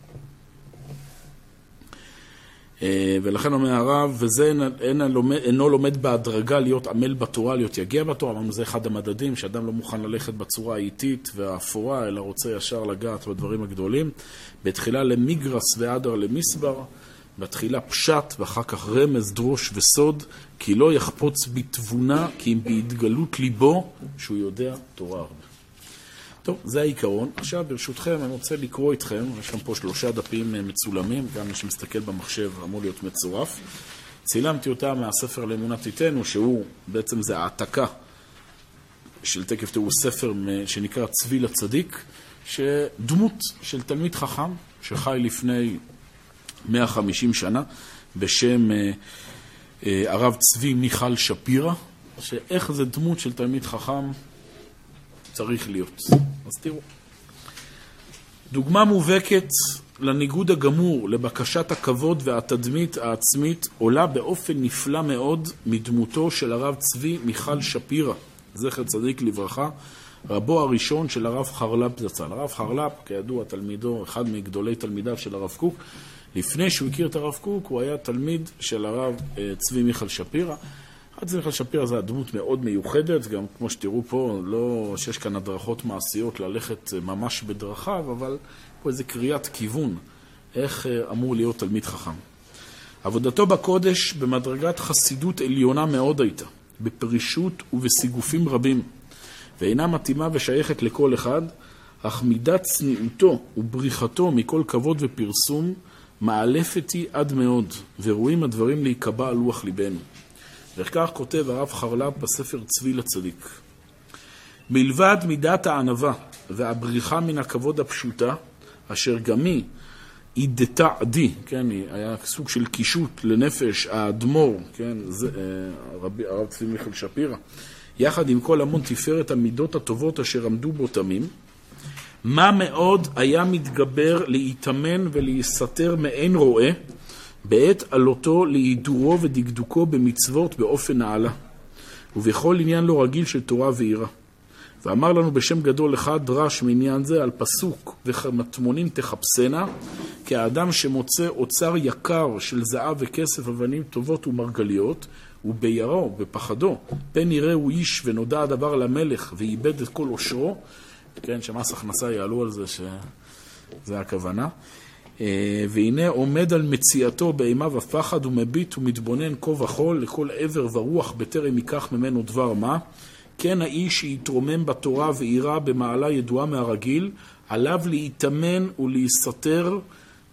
אה, ולכן אומר הרב, וזה אינו, לומד בהדרגה להיות עמל בתורה, להיות יגיע בתורה. אמרנו, זה אחד המדדים, שאדם לא מוכן ללכת בצורה האיטית והאפורה, אלא רוצה ישר לגעת בדברים הגדולים. בתחילה למיגרס ואדר למסבר. בתחילה פשט ואחר כך רמז, דרוש וסוד, כי לא יחפוץ בתבונה, כי אם בהתגלות ליבו, שהוא יודע תורה הרבה. טוב, זה העיקרון. עכשיו, ברשותכם, אני רוצה לקרוא איתכם, יש לכם פה שלושה דפים אה, מצולמים, גם מי שמסתכל במחשב אמור להיות מצורף. צילמתי אותה מהספר לאמונה תיתנו, שהוא, בעצם זה העתקה של תקף תראו ספר שנקרא צבי לצדיק, שדמות של תלמיד חכם שחי לפני 150 שנה, בשם אה, אה, הרב צבי מיכל שפירא, שאיך זה דמות של תלמיד חכם צריך להיות. אז תראו. דוגמה מובהקת לניגוד הגמור, לבקשת הכבוד והתדמית העצמית, עולה באופן נפלא מאוד מדמותו של הרב צבי מיכל שפירא, זכר צדיק לברכה, רבו הראשון של הרב חרל"פ זצ"ל. הרב חרל"פ, כידוע, תלמידו, אחד מגדולי תלמידיו של הרב קוק, לפני שהוא הכיר את הרב קוק, הוא היה תלמיד של הרב אה, צבי מיכל שפירא. הרב צבי מיכל שפירא זה הדמות מאוד מיוחדת, גם כמו שתראו פה, לא שיש כאן הדרכות מעשיות ללכת אה, ממש בדרכיו, אבל פה איזה קריאת כיוון, איך אה, אמור להיות תלמיד חכם. עבודתו בקודש במדרגת חסידות עליונה מאוד הייתה, בפרישות ובסיגופים רבים, ואינה מתאימה ושייכת לכל אחד, אך מידת צניעותו ובריחתו מכל כבוד ופרסום מאלפת היא עד מאוד, ורואים הדברים להיקבע על לוח ליבנו. וכך כותב הרב חרל"פ בספר צבי לצדיק. מלבד מידת הענווה והבריחה מן הכבוד הפשוטה, אשר גם היא אידתה עדי, כן, היה סוג של קישוט לנפש האדמו"ר, כן, זה, אה, הרב, הרב צבי מיכל שפירא, יחד עם כל המון תפארת המידות הטובות אשר עמדו בו תמים, מה מאוד היה מתגבר להיטמן ולהיסתר מעין רועה בעת עלותו להידורו ודקדוקו במצוות באופן נעלה, ובכל עניין לא רגיל של תורה ויראה. ואמר לנו בשם גדול אחד דרש מעניין זה על פסוק ומטמונים תחפשנה כי האדם שמוצא אוצר יקר של זהב וכסף אבנים טובות ומרגליות וביראו, בפחדו, פן יראו איש ונודע הדבר למלך ואיבד את כל עושרו כן, שמס הכנסה יעלו על זה שזה הכוונה. אה, והנה עומד על מציאתו באימה ופחד ומביט ומתבונן כה וכל לכל עבר ורוח בטרם ייקח ממנו דבר מה. כן האיש שיתרומם בתורה ויראה במעלה ידועה מהרגיל, עליו להיטמן ולהיסתר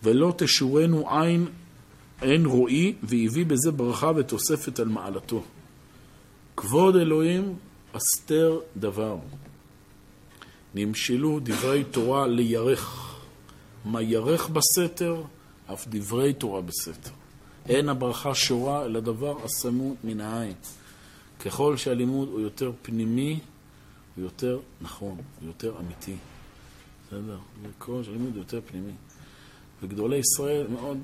ולא תשורנו עין אין רואי, והביא בזה ברכה ותוספת על מעלתו. כבוד אלוהים, אסתר דבר. נמשלו דברי תורה לירך. מה ירך בסתר, אף דברי תורה בסתר. אין הברכה שורה, אלא דבר הסמות מן העין. ככל שהלימוד הוא יותר פנימי, הוא יותר נכון, הוא יותר אמיתי. בסדר? ככל שהלימוד הוא יותר פנימי. וגדולי ישראל מאוד,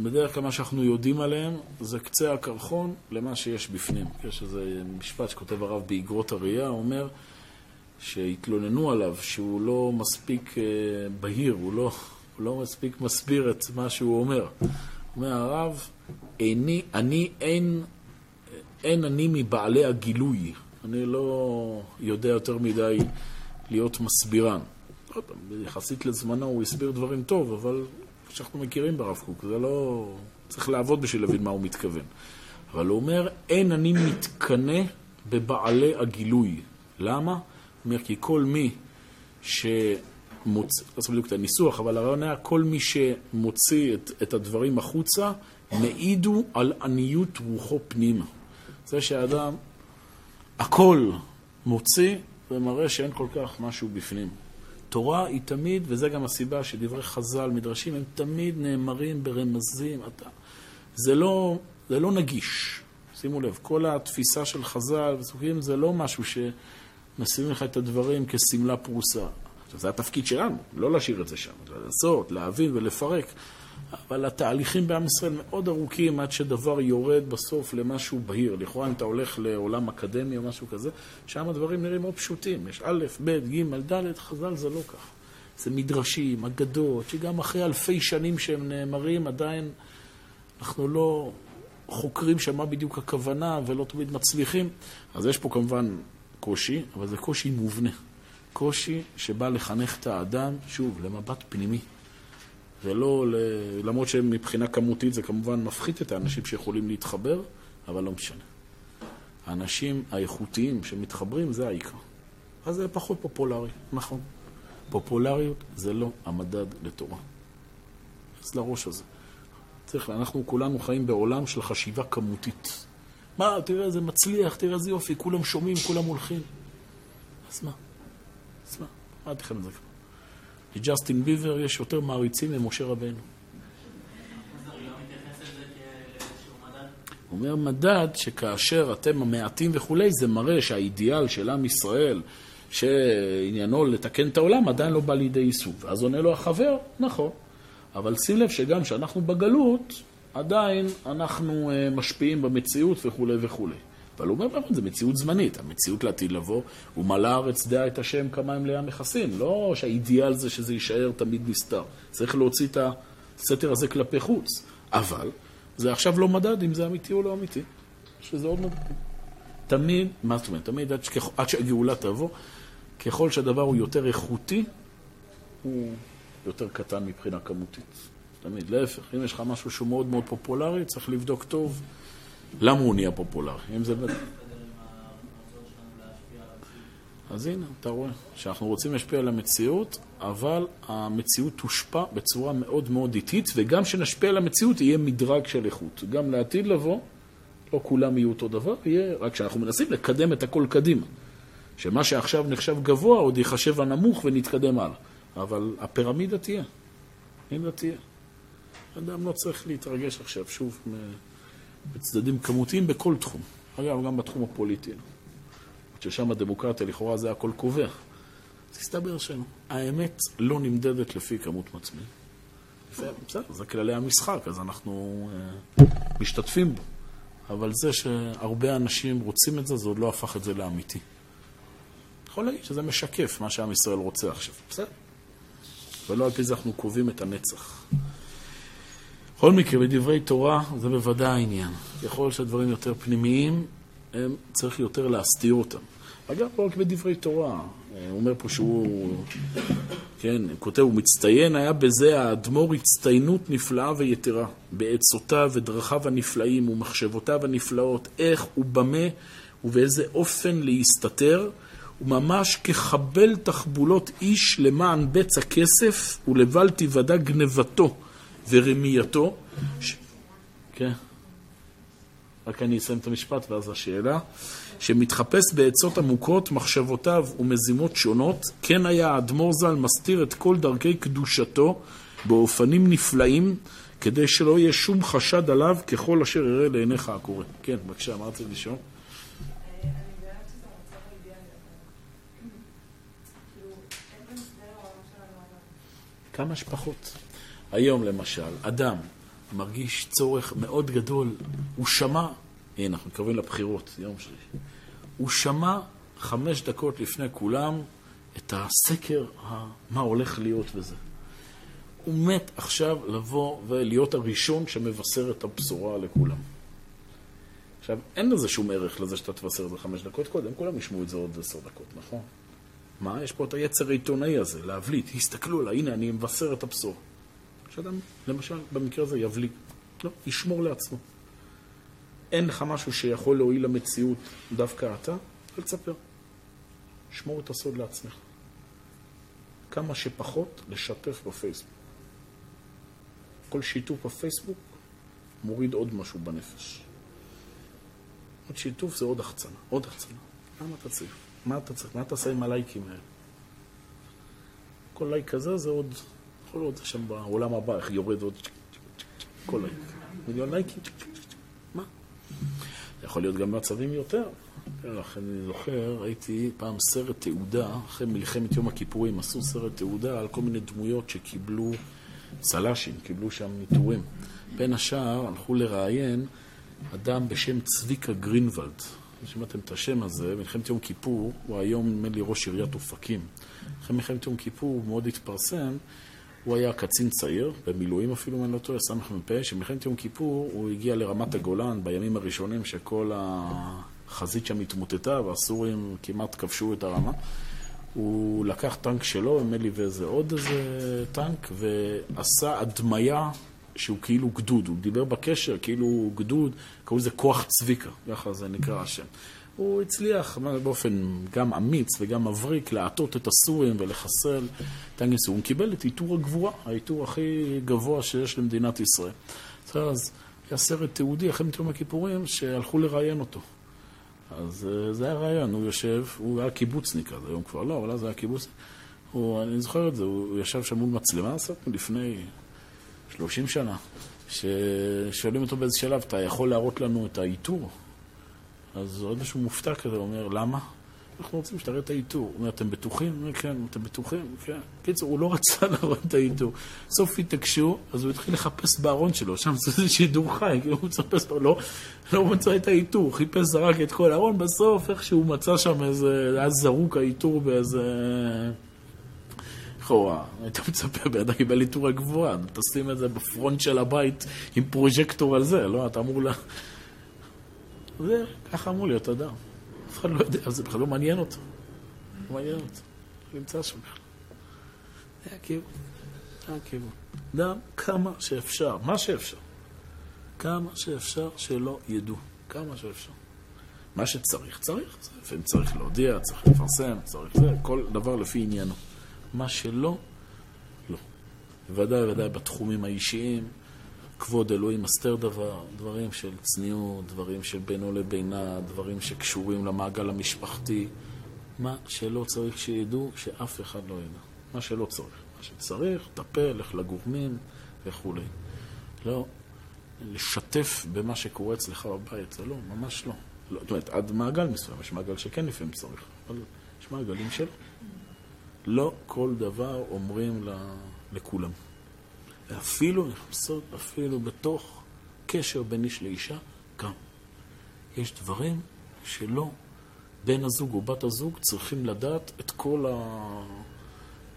בדרך כלל מה שאנחנו יודעים עליהם זה קצה הקרחון למה שיש בפנים. יש איזה משפט שכותב הרב באגרות הראייה, הוא אומר שהתלוננו עליו שהוא לא מספיק אה, בהיר, הוא לא, הוא לא מספיק מסביר את מה שהוא אומר. אומר הרב, איני, אני אין, אין אני מבעלי הגילוי. אני לא יודע יותר מדי להיות מסבירן. יחסית לזמנו הוא הסביר דברים טוב, אבל שאנחנו מכירים ברב קוק, זה לא... צריך לעבוד בשביל להבין מה הוא מתכוון. אבל הוא אומר, אין אני מתקנא בבעלי הגילוי. למה? אומר, כי כל מי שמוציא, צריך בדיוק את הניסוח, אבל הרעיון היה, כל מי שמוציא את, את הדברים החוצה, מעידו על עניות רוחו פנימה. זה שהאדם הכל מוציא, זה מראה שאין כל כך משהו בפנים. תורה היא תמיד, וזה גם הסיבה שדברי חז"ל, מדרשים, הם תמיד נאמרים ברמזים. אתה, זה, לא, זה לא נגיש. שימו לב, כל התפיסה של חז"ל וסוגים זה לא משהו שמשימים לך את הדברים כשמלה פרוסה. עכשיו, זה התפקיד שלנו, לא להשאיר את זה שם, לעשות, להבין ולפרק. אבל התהליכים בעם ישראל מאוד ארוכים עד שדבר יורד בסוף למשהו בהיר. לכאורה אם אתה הולך לעולם אקדמי או משהו כזה, שם הדברים נראים מאוד פשוטים. יש א', ב', ג', ד', חז"ל זה לא ככה. זה מדרשים, אגדות, שגם אחרי אלפי שנים שהם נאמרים, עדיין אנחנו לא חוקרים שם מה בדיוק הכוונה ולא תמיד מצליחים. אז יש פה כמובן קושי, אבל זה קושי מובנה. קושי שבא לחנך את האדם, שוב, למבט פנימי. ולא, למרות שמבחינה כמותית זה כמובן מפחית את האנשים שיכולים להתחבר, אבל לא משנה. האנשים האיכותיים שמתחברים זה העיקר. אז זה פחות פופולרי, נכון. פופולריות זה לא המדד לתורה. אז לראש הזה. צריך, אנחנו כולנו חיים בעולם של חשיבה כמותית. מה, תראה איזה מצליח, תראה איזה יופי, כולם שומעים, כולם הולכים. אז מה? אז מה? אמרתי לכם את זה כבר. לג'סטין ביבר יש יותר מעריצים ממשה רבנו. הוא אומר מדד שכאשר אתם המעטים וכולי, זה מראה שהאידיאל של עם ישראל, שעניינו לתקן את העולם, עדיין לא בא לידי יישום. ואז עונה לו החבר, נכון, אבל שים לב שגם כשאנחנו בגלות, עדיין אנחנו אה, משפיעים במציאות וכולי וכולי. אבל הוא אומר זו מציאות זמנית. המציאות לעתיד לבוא, הוא מלא הארץ דעה את השם כמה הם לים מכסים. לא שהאידיאל זה שזה יישאר תמיד נסתר. צריך להוציא את הסתר הזה כלפי חוץ. אבל זה עכשיו לא מדד אם זה אמיתי או לא אמיתי. שזה עוד מדד. תמיד, מה זאת אומרת? תמיד עד, שכ... עד שהגאולה תבוא, ככל שהדבר הוא יותר איכותי, הוא יותר קטן מבחינה כמותית. תמיד, להפך, אם יש לך משהו שהוא מאוד מאוד פופולרי, צריך לבדוק טוב. למה הוא נהיה פופולרי? אם זה... אז הנה, אתה רואה שאנחנו רוצים להשפיע על המציאות, אבל המציאות תושפע בצורה מאוד מאוד איטית, וגם כשנשפיע על המציאות יהיה מדרג של איכות. גם לעתיד לבוא, לא כולם יהיו אותו דבר, יהיה רק כשאנחנו מנסים לקדם את הכל קדימה. שמה שעכשיו נחשב גבוה עוד ייחשב הנמוך ונתקדם הלאה. אבל הפירמידה תהיה. הנה תהיה. אדם לא צריך להתרגש עכשיו שוב בצדדים כמותיים בכל תחום. אגב, גם בתחום הפוליטי. ששם הדמוקרטיה לכאורה זה הכל קובע. אז הסתבר שהאמת לא נמדדת לפי כמות מצביעים. בסדר, זה כללי המשחק, אז אנחנו uh, משתתפים בו. אבל זה שהרבה אנשים רוצים את זה, זה עוד לא הפך את זה לאמיתי. יכול להגיד שזה משקף מה שעם ישראל רוצה עכשיו, בסדר? ולא על פי זה אנחנו קובעים את הנצח. בכל מקרה, בדברי תורה זה בוודאי העניין. ככל שהדברים יותר פנימיים, הם צריך יותר להסתיר אותם. אגב, לא רק בדברי תורה. הוא אומר פה שהוא, כן, כותב, הוא מצטיין, היה בזה האדמו"ר הצטיינות נפלאה ויתרה, בעצותיו ודרכיו הנפלאים ומחשבותיו הנפלאות, איך ובמה ובאיזה אופן להסתתר, וממש כחבל תחבולות איש למען בצע כסף ולבל תיוודע גנבתו. ורמייתו. ש... כן. רק אני אסיים את המשפט ואז השאלה. שמתחפש בעצות עמוקות, מחשבותיו ומזימות שונות, כן היה האדמו"ר ז"ל מסתיר את כל דרכי קדושתו באופנים נפלאים, כדי שלא יהיה שום חשד עליו ככל אשר יראה לעיניך הקורא. כן, בבקשה, מה רצית לשאול? כמה שפחות. היום למשל, אדם מרגיש צורך מאוד גדול, הוא שמע, הנה, אנחנו מתקרבים לבחירות, יום שלישי, הוא שמע חמש דקות לפני כולם את הסקר, מה הולך להיות וזה. הוא מת עכשיו לבוא ולהיות הראשון שמבשר את הבשורה לכולם. עכשיו, אין לזה שום ערך לזה שאתה תבשר את זה חמש דקות קודם, כולם ישמעו את זה עוד עשר דקות, נכון? מה? יש פה את היצר העיתונאי הזה, להבליט. הסתכלו עליי, הנה, אני מבשר את הבשורה. שאדם, למשל, במקרה הזה יבליט. לא, ישמור לעצמו. אין לך משהו שיכול להועיל למציאות דווקא אתה, אל תספר. שמור את הסוד לעצמך. כמה שפחות לשתף בפייסבוק. כל שיתוף בפייסבוק מוריד עוד משהו בנפש. עוד שיתוף זה עוד החצנה, עוד החצנה. למה אתה צריך? מה אתה צריך? מה אתה עושה עם הלייקים האלה? כל לייק כזה זה עוד, יכול להיות שם בעולם הבא, איך יורד עוד כל לייק. מיליון לייקים, מה? זה יכול להיות גם מצבים יותר. לכן אני זוכר, ראיתי פעם סרט תעודה, אחרי מלחמת יום הכיפורים, עשו סרט תעודה על כל מיני דמויות שקיבלו צל"שים, קיבלו שם ניטורים. בין השאר הלכו לראיין אדם בשם צביקה גרינוולד. שמעתם את השם הזה, מלחמת יום כיפור, הוא היום נדמה לי ראש עיריית אופקים. אחרי מלחמת יום כיפור הוא מאוד התפרסם, הוא היה קצין צעיר, במילואים אפילו, אם אני לא טועה, סמ"פ, שמלחמת יום כיפור הוא הגיע לרמת הגולן בימים הראשונים שכל החזית שם התמוטטה והסורים כמעט כבשו את הרמה. הוא לקח טנק שלו, נדמה לי ואיזה עוד איזה טנק, ועשה הדמיה שהוא כאילו גדוד. הוא דיבר בקשר כאילו גדוד, קראו לזה כוח צביקה, ככה זה נקרא השם. הוא הצליח באופן גם אמיץ וגם מבריק להטות את הסורים ולחסל טנקים סורים. הוא קיבל את עיטור הגבורה, העיטור הכי גבוה שיש למדינת ישראל. אז היה סרט תיעודי אחרי מלחמת הכיפורים שהלכו לראיין אותו. אז אה, זה היה רעיון, הוא יושב, הוא היה קיבוצניק אז, היום כבר לא, אבל אז היה קיבוצניק. הוא, אני זוכר את זה, הוא ישב שם מול מצלמה, עשינו לפני 30 שנה, ששואלים אותו באיזה שלב, אתה יכול להראות לנו את האיתור? אז עוד איזשהו מופתע כזה, אומר, למה? אנחנו רוצים שתראה את האיתור. הוא אומר, אתם בטוחים? אומר, כן, אתם בטוחים? כן. קיצור, הוא לא רצה להראות את האיתור. סוף התעקשו, אז הוא התחיל לחפש בארון שלו, שם זה שידור חי, כאילו הוא מצפש לו, לא, לא מצא את האיתור, הוא חיפש, זרק את כל הארון, בסוף איכשהו מצא שם איזה, היה זרוק האיתור באיזה... לכאורה, היית מצפה, אדם קיבל איתור הגבוהה, תשים את זה בפרונט של הבית עם פרוז'קטור על זה, לא? אתה אמור ל... זה, ככה אמור להיות אדם. אף אחד לא יודע, זה בכלל לא מעניין אותו. לא מעניין אותו. נמצא שם בכלל. זה הכיוון. זה הכיוון. אדם, כמה שאפשר, מה שאפשר. כמה שאפשר שלא ידעו. כמה שאפשר. מה שצריך, צריך. לפעמים צריך להודיע, צריך לפרסם, צריך זה, כל דבר לפי עניינו. מה שלא, לא. בוודאי ובוודאי בתחומים האישיים, כבוד אלוהים מסתר דבר, דברים של צניעות, דברים של בינו לבינה, דברים שקשורים למעגל המשפחתי. מה שלא צריך שידעו, שאף אחד לא ידע. מה שלא צריך. מה שצריך, טפל, לך לגורמים וכולי. לא לשתף במה שקורה אצלך בבית, זה לא, ממש לא. לא. זאת אומרת, עד מעגל מסוים, יש מעגל שכן לפעמים צריך, אבל יש מעגלים שלא. לא כל דבר אומרים לכולם. ואפילו נכנסות, אפילו בתוך קשר בין איש לאישה, גם. יש דברים שלא בן הזוג או בת הזוג צריכים לדעת את כל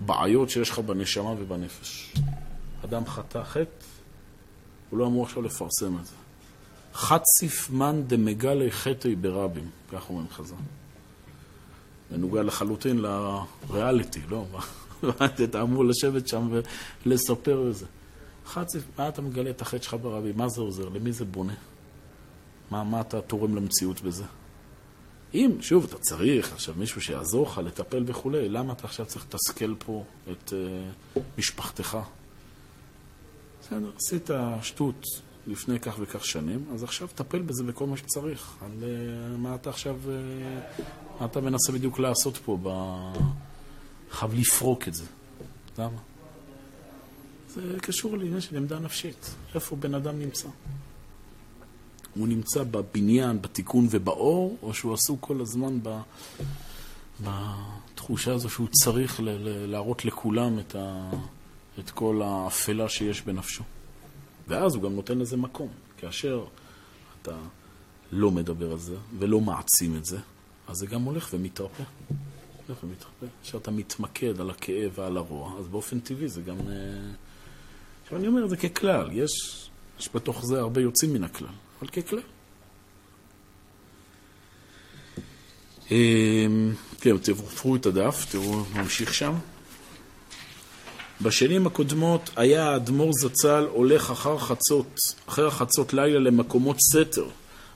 הבעיות שיש לך בנשמה ובנפש. אדם חטא חטא, הוא לא אמור עכשיו לפרסם את זה. חציף מן דמגלי חטאי ברבים, כך אומרים חז"ל. מנוגע לחלוטין לריאליטי, לא? אתה אמור לשבת שם ולספר את זה. חציף, מה אתה מגלה את החטא שלך ברבי? מה זה עוזר? למי זה בונה? מה, מה אתה תורם למציאות בזה? אם, שוב, אתה צריך עכשיו מישהו שיעזור לך לטפל וכולי, למה אתה עכשיו צריך לתסכל פה את uh, משפחתך? בסדר, עשית שטות לפני כך וכך שנים, אז עכשיו טפל בזה בכל מה שצריך. על uh, מה אתה עכשיו, uh, מה אתה מנסה בדיוק לעשות פה? ב... חייב לפרוק את זה. למה? זה קשור לעניין של עמדה נפשית. איפה בן אדם נמצא? הוא נמצא בבניין, בתיקון ובאור, או שהוא עסוק כל הזמן ב... בתחושה הזו שהוא צריך ל... להראות לכולם את, ה... את כל האפלה שיש בנפשו. ואז הוא גם נותן לזה מקום. כאשר אתה לא מדבר על זה ולא מעצים את זה, אז זה גם הולך ומתרפא. הולך ומתרפא. כשאתה מתמקד על הכאב ועל הרוע, אז באופן טבעי זה גם... עכשיו אני אומר את זה ככלל, יש, יש בתוך זה הרבה יוצאים מן הכלל, אבל ככלל. אמ, כן, תעברו את הדף, תראו, נמשיך שם. בשנים הקודמות היה האדמו"ר זצ"ל הולך אחר חצות, אחר חצות לילה למקומות סתר,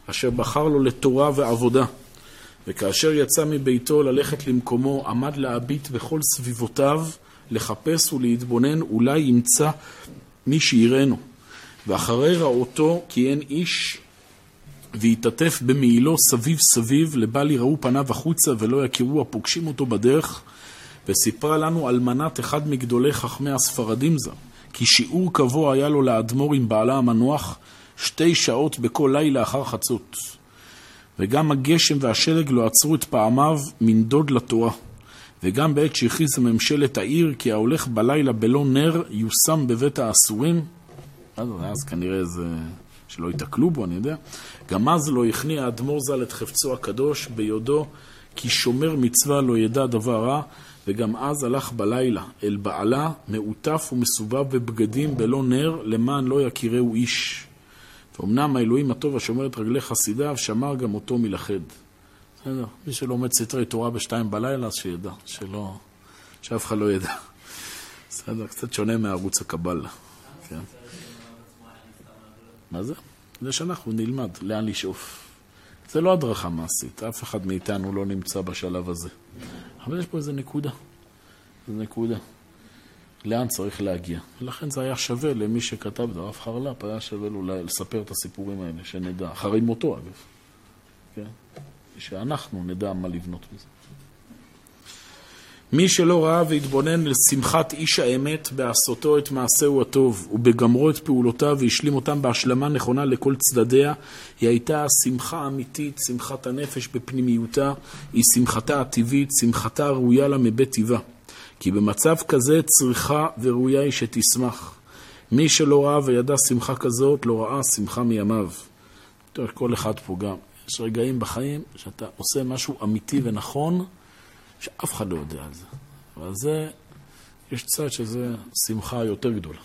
אשר בחר לו לתורה ועבודה. וכאשר יצא מביתו ללכת למקומו, עמד להביט בכל סביבותיו, לחפש ולהתבונן, אולי ימצא מי שיראנו. ואחרי ראותו כי אין איש, והתעטף במעילו סביב סביב, לבל יראו פניו החוצה ולא יכירו הפוגשים אותו בדרך, וסיפרה לנו אלמנת אחד מגדולי חכמי הספרדים זר, כי שיעור קבוע היה לו לאדמו"ר עם בעלה המנוח שתי שעות בכל לילה אחר חצות. וגם הגשם והשלג לא עצרו את פעמיו מנדוד לתורה. וגם בעת שהכריזה ממשלת העיר כי ההולך בלילה בלא נר יושם בבית האסורים, אז, אז כנראה זה שלא ייתקלו בו, אני יודע. גם אז לא הכניע האדמו"ר ז"ל את חפצו הקדוש ביודו כי שומר מצווה לא ידע דבר רע, וגם אז הלך בלילה אל בעלה, מעוטף ומסובב בבגדים בלא נר, למען לא יכירהו איש. ואומנם האלוהים הטוב השומר את רגלי חסידיו, שמר גם אותו מלכד. בסדר, מי שלומד סתרי תורה בשתיים בלילה, אז שידע, שלא, שאף אחד לא ידע. בסדר, קצת שונה מערוץ הקבלה. כן. מה זה? זה שאנחנו נלמד לאן לשאוף. זה לא הדרכה מעשית, אף אחד מאיתנו לא נמצא בשלב הזה. אבל יש פה איזה נקודה. איזה נקודה. לאן צריך להגיע. ולכן זה היה שווה למי שכתב את הרב חרל"פ, היה שווה לו לספר את הסיפורים האלה, שנדע, אחרי מותו אגב. כן? שאנחנו נדע מה לבנות בזה. מי שלא ראה והתבונן לשמחת איש האמת בעשותו את מעשהו הטוב ובגמרו את פעולותיו והשלים אותם בהשלמה נכונה לכל צדדיה, היא הייתה שמחה אמיתית, שמחת הנפש בפנימיותה, היא שמחתה הטבעית, שמחתה הראויה לה מבית טבעה. כי במצב כזה צריכה וראויה היא שתשמח. מי שלא ראה וידע שמחה כזאת, לא ראה שמחה מימיו. כל אחד פה גם. יש רגעים בחיים שאתה עושה משהו אמיתי ונכון, שאף אחד לא יודע על זה. אבל זה, יש צד שזה שמחה יותר גדולה.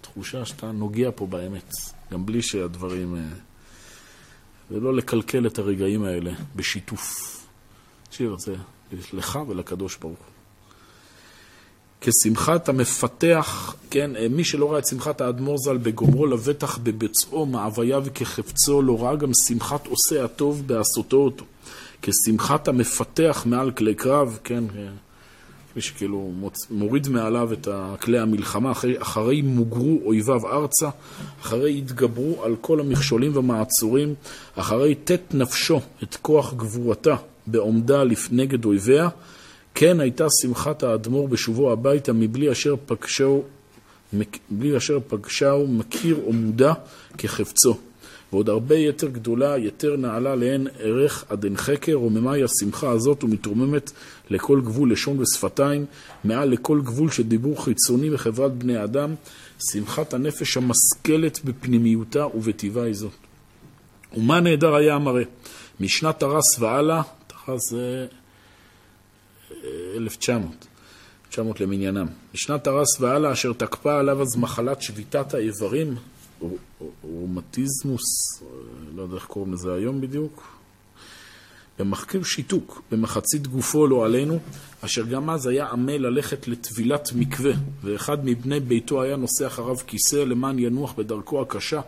תחושה שאתה נוגע פה באמת, גם בלי שהדברים... אה, ולא לקלקל את הרגעים האלה בשיתוף. את זה לך ולקדוש ברוך הוא. כשמחת המפתח, כן, אה, מי שלא ראה את שמחת האדמו"ר ז"ל בגומרו לבטח בביצעו מעוויה וכחפצו, לא ראה גם שמחת עושה הטוב בעשותו אותו. כשמחת המפתח מעל כלי קרב, כן, אה, מי שכאילו מוריד מעליו את כלי המלחמה, אחרי, אחרי מוגרו אויביו ארצה, אחרי התגברו על כל המכשולים והמעצורים, אחרי תת נפשו את כוח גבורתה בעומדה נגד אויביה, כן הייתה שמחת האדמו"ר בשובו הביתה מבלי אשר פגשהו, בלי אשר פגשהו מכיר או מודע כחפצו. ועוד הרבה יתר גדולה, יתר נעלה לאין ערך עד אין חקר, רוממה השמחה הזאת ומתרוממת לכל גבול לשון ושפתיים, מעל לכל גבול של דיבור חיצוני בחברת בני אדם, שמחת הנפש המשכלת בפנימיותה ובטיבה היא זאת. ומה נהדר היה המראה? משנת תרס והלאה, תרס זה 1900, 1900 למניינם. משנת תרס והלאה, אשר תקפה עליו אז מחלת שביתת האיברים, רומטיזמוס, לא יודע איך קוראים לזה היום בדיוק, במחקר שיתוק, במחצית גופו לא עלינו, אשר גם אז היה עמל ללכת לטבילת מקווה, ואחד מבני ביתו היה נושא אחריו כיסא למען ינוח בדרכו הקשה,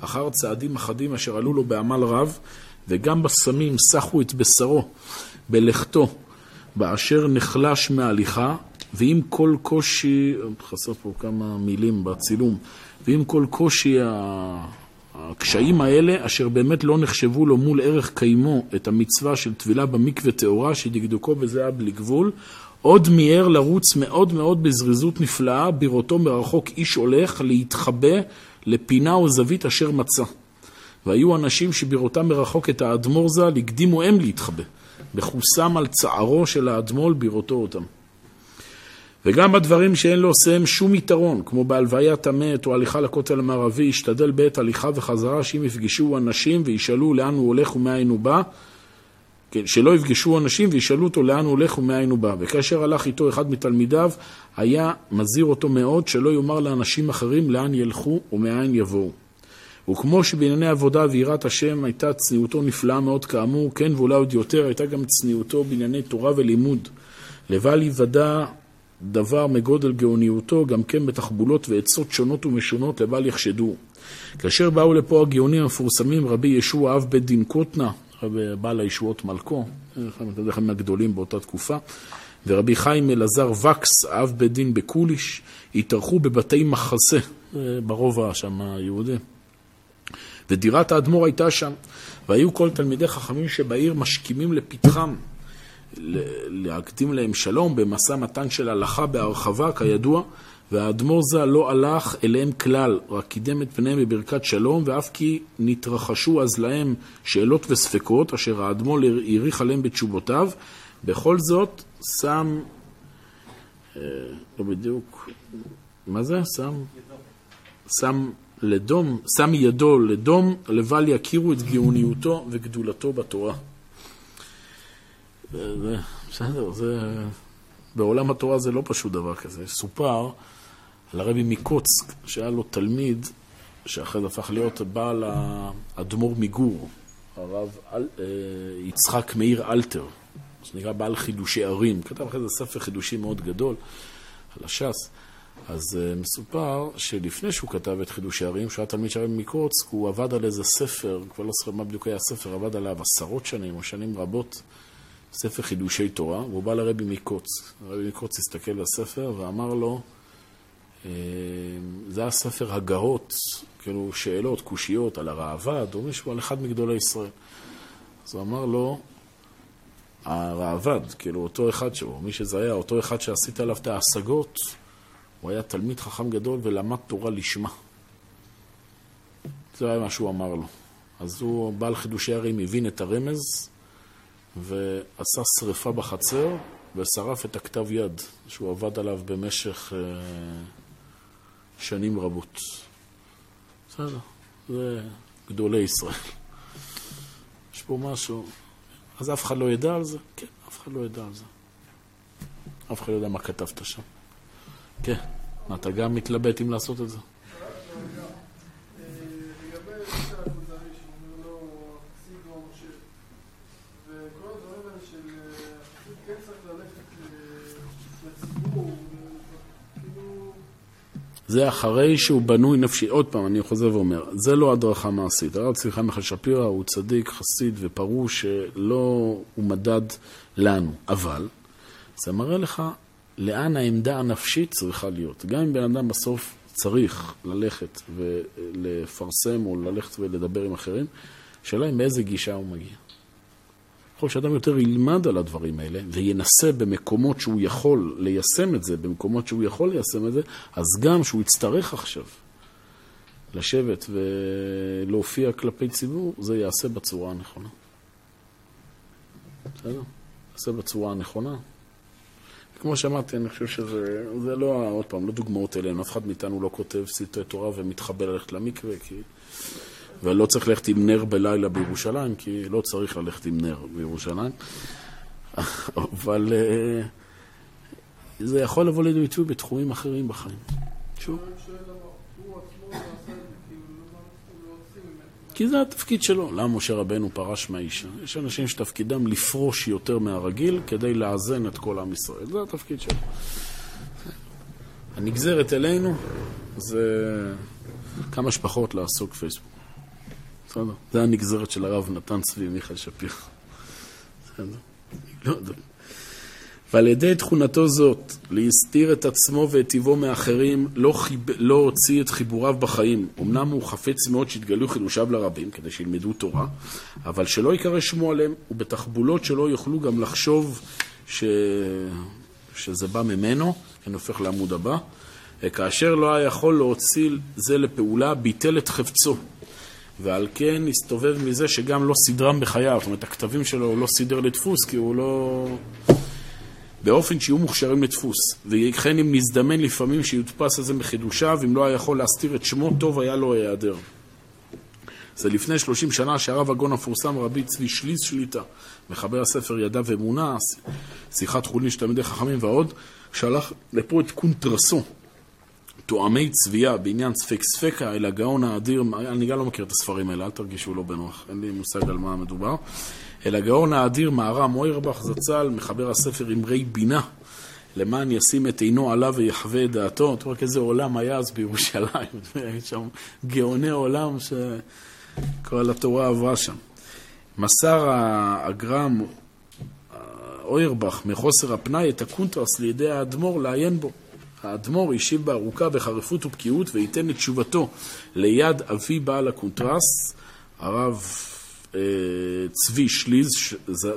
אחר צעדים אחדים אשר עלו לו בעמל רב, וגם בסמים סחו את בשרו בלכתו, באשר נחלש מהליכה, ועם כל קושי, חסר פה כמה מילים בצילום, ועם כל קושי הקשיים האלה, אשר באמת לא נחשבו לו מול ערך קיימו את המצווה של טבילה במקווה טהורה, שדקדוקו בזה היה בלי גבול, עוד מיהר לרוץ מאוד מאוד בזריזות נפלאה, בראותו מרחוק איש הולך להתחבא לפינה או זווית אשר מצא. והיו אנשים שבראותם מרחוק את האדמו"ר ז"ל, הקדימו הם להתחבא, בחוסם על צערו של האדמו"ל בראותו אותם. וגם בדברים שאין לעושיהם שום יתרון, כמו בהלוויית המת או הליכה לכותל המערבי, ישתדל בעת הליכה וחזרה שאם יפגשו אנשים וישאלו לאן הוא הולך ומאין הוא בא, כן, שלא יפגשו אנשים וישאלו אותו לאן הוא הולך ומאין הוא בא. וכאשר הלך איתו אחד מתלמידיו, היה מזהיר אותו מאוד שלא יאמר לאנשים אחרים לאן ילכו ומאין יבואו. וכמו שבענייני עבודה ויראת השם הייתה צניעותו נפלאה מאוד כאמור, כן ואולי עוד יותר הייתה גם צניעותו בענייני תורה ולימוד. לבל יוודע דבר מגודל גאוניותו, גם כן בתחבולות ועצות שונות ומשונות לבל יחשדו. כאשר באו לפה הגאונים המפורסמים, רבי ישוע אב בית דין קוטנה, בעל הישועות מלכו, אחד מהגדולים באותה תקופה, ורבי חיים אלעזר וקס, אב בית דין בקוליש, התארחו בבתי מחסה, ברובע שם היהודי. ודירת האדמו"ר הייתה שם, והיו כל תלמידי חכמים שבעיר משכימים לפתחם, להקדים להם שלום במסע מתן של הלכה בהרחבה, כידוע, והאדמו"ר זה לא הלך אליהם כלל, רק קידם את פניהם בברכת שלום, ואף כי נתרחשו אז להם שאלות וספקות, אשר האדמו"ר העריך עליהם בתשובותיו, בכל זאת שם, אה, לא בדיוק, מה זה? שם, שם לדום, שם ידו לדום, לבל יכירו את גאוניותו וגדולתו בתורה. זה, בסדר, זה... בעולם התורה זה לא פשוט דבר כזה. סופר על הרבי מקוצק, שהיה לו תלמיד, שאחרי זה הפך להיות בעל האדמו"ר מגור, הרב אל, אה, יצחק מאיר אלתר, שנקרא בעל חידושי ערים. כתב אחרי זה ספר חידושי מאוד גדול על הש"ס. אז uh, מסופר שלפני שהוא כתב את חידושי ערים, שהוא היה תלמיד של הרבי מקוצק, הוא עבד על איזה ספר, כבר לא זוכר מה בדיוק היה הספר, עבד עליו עשרות שנים או שנים רבות. ספר חידושי תורה, והוא בא לרבי מקוץ. הרבי מקוץ הסתכל בספר ואמר לו, אה, זה הספר הגהות, כאילו שאלות, קושיות על הראב"ד, או מישהו על אחד מגדולי ישראל. אז הוא אמר לו, הראב"ד, כאילו אותו אחד שהוא, מי שזה היה, אותו אחד שעשית עליו את ההשגות, הוא היה תלמיד חכם גדול ולמד תורה לשמה. זה היה מה שהוא אמר לו. אז הוא, בעל חידושי הרים, הבין את הרמז, ועשה שריפה בחצר ושרף את הכתב יד שהוא עבד עליו במשך אה, שנים רבות. בסדר, זה גדולי ישראל. יש פה משהו, אז אף אחד לא ידע על זה? כן, אף אחד לא ידע על זה. אף אחד לא יודע מה כתבת שם. כן, אתה גם מתלבט אם לעשות את זה? זה אחרי שהוא בנוי נפשי. עוד פעם, אני חוזר ואומר, זה לא הדרכה מעשית. הרב חיים מיכל שפירא הוא צדיק, חסיד ופרוש, שלא הוא מדד לנו. אבל זה מראה לך לאן העמדה הנפשית צריכה להיות. גם אם בן אדם בסוף צריך ללכת ולפרסם או ללכת ולדבר עם אחרים, השאלה היא מאיזה גישה הוא מגיע. ככל שאדם יותר ילמד על הדברים האלה וינסה במקומות שהוא יכול ליישם את זה, במקומות שהוא יכול ליישם את זה, אז גם שהוא יצטרך עכשיו לשבת ולהופיע כלפי ציבור, זה יעשה בצורה הנכונה. בסדר? יעשה בצורה הנכונה. כמו שאמרתי, אני חושב שזה לא, עוד פעם, לא דוגמאות אלינו. אף אחד מאיתנו לא כותב סרטי תורה ומתחבא ללכת למקווה, כי... ולא צריך ללכת עם נר בלילה בירושלים, כי לא צריך ללכת עם נר בירושלים. אבל אה, זה יכול לבוא לידי ביטוי בתחומים אחרים בחיים. שוב. כי זה התפקיד שלו. למה משה רבנו פרש מהאישה? יש אנשים שתפקידם לפרוש יותר מהרגיל כדי לאזן את כל עם ישראל. זה התפקיד שלו. הנגזרת אלינו זה כמה שפחות לעסוק פייסבוק. בסדר. זה הנגזרת של הרב נתן צבי מיכאל שפיר. בסדר. ועל ידי תכונתו זאת, להסתיר את עצמו ואת טיבו מאחרים, לא, חיב... לא הוציא את חיבוריו בחיים. אמנם הוא חפץ מאוד שיתגלו חידושיו לרבים, כדי שילמדו תורה, אבל שלא יקרא שמו עליהם, ובתחבולות שלא יוכלו גם לחשוב ש... שזה בא ממנו, אני הופך לעמוד הבא. כאשר לא היה יכול להוציא זה לפעולה, ביטל את חפצו. ועל כן הסתובב מזה שגם לא סידרם בחייו. זאת אומרת, הכתבים שלו לא סידר לדפוס, כי הוא לא... באופן שיהיו מוכשרים לדפוס, וכן אם נזדמן לפעמים שיודפס איזה מחידושיו, אם לא היה יכול להסתיר את שמו, טוב היה לו היעדר. זה לפני 30 שנה שהרב הגאון המפורסם רבי צבי שליס שליטה, מחבר הספר ידע ואמונה, שיחת חולין של תלמידי חכמים ועוד, שלח לפה את קונטרסו, תאומי צביה בעניין ספק ספיקא אל הגאון האדיר, אני גם לא מכיר את הספרים האלה, אל תרגישו לא בנוח, אין לי מושג על מה מדובר. אל הגאון האדיר מהר"ם אוירבך זצ"ל, מחבר הספר אמרי בינה, למען ישים את עינו עליו ויחווה את דעתו. אתה רואה איזה עולם היה אז בירושלים, יש שם גאוני עולם שכל התורה עברה שם. מסר הגרם אוירבך מחוסר הפנאי את הקונטרס לידי האדמו"ר לעיין בו. האדמו"ר השיב בארוכה בחריפות ובקיאות וייתן את תשובתו ליד אבי בעל הקונטרס, הרב צבי שליז,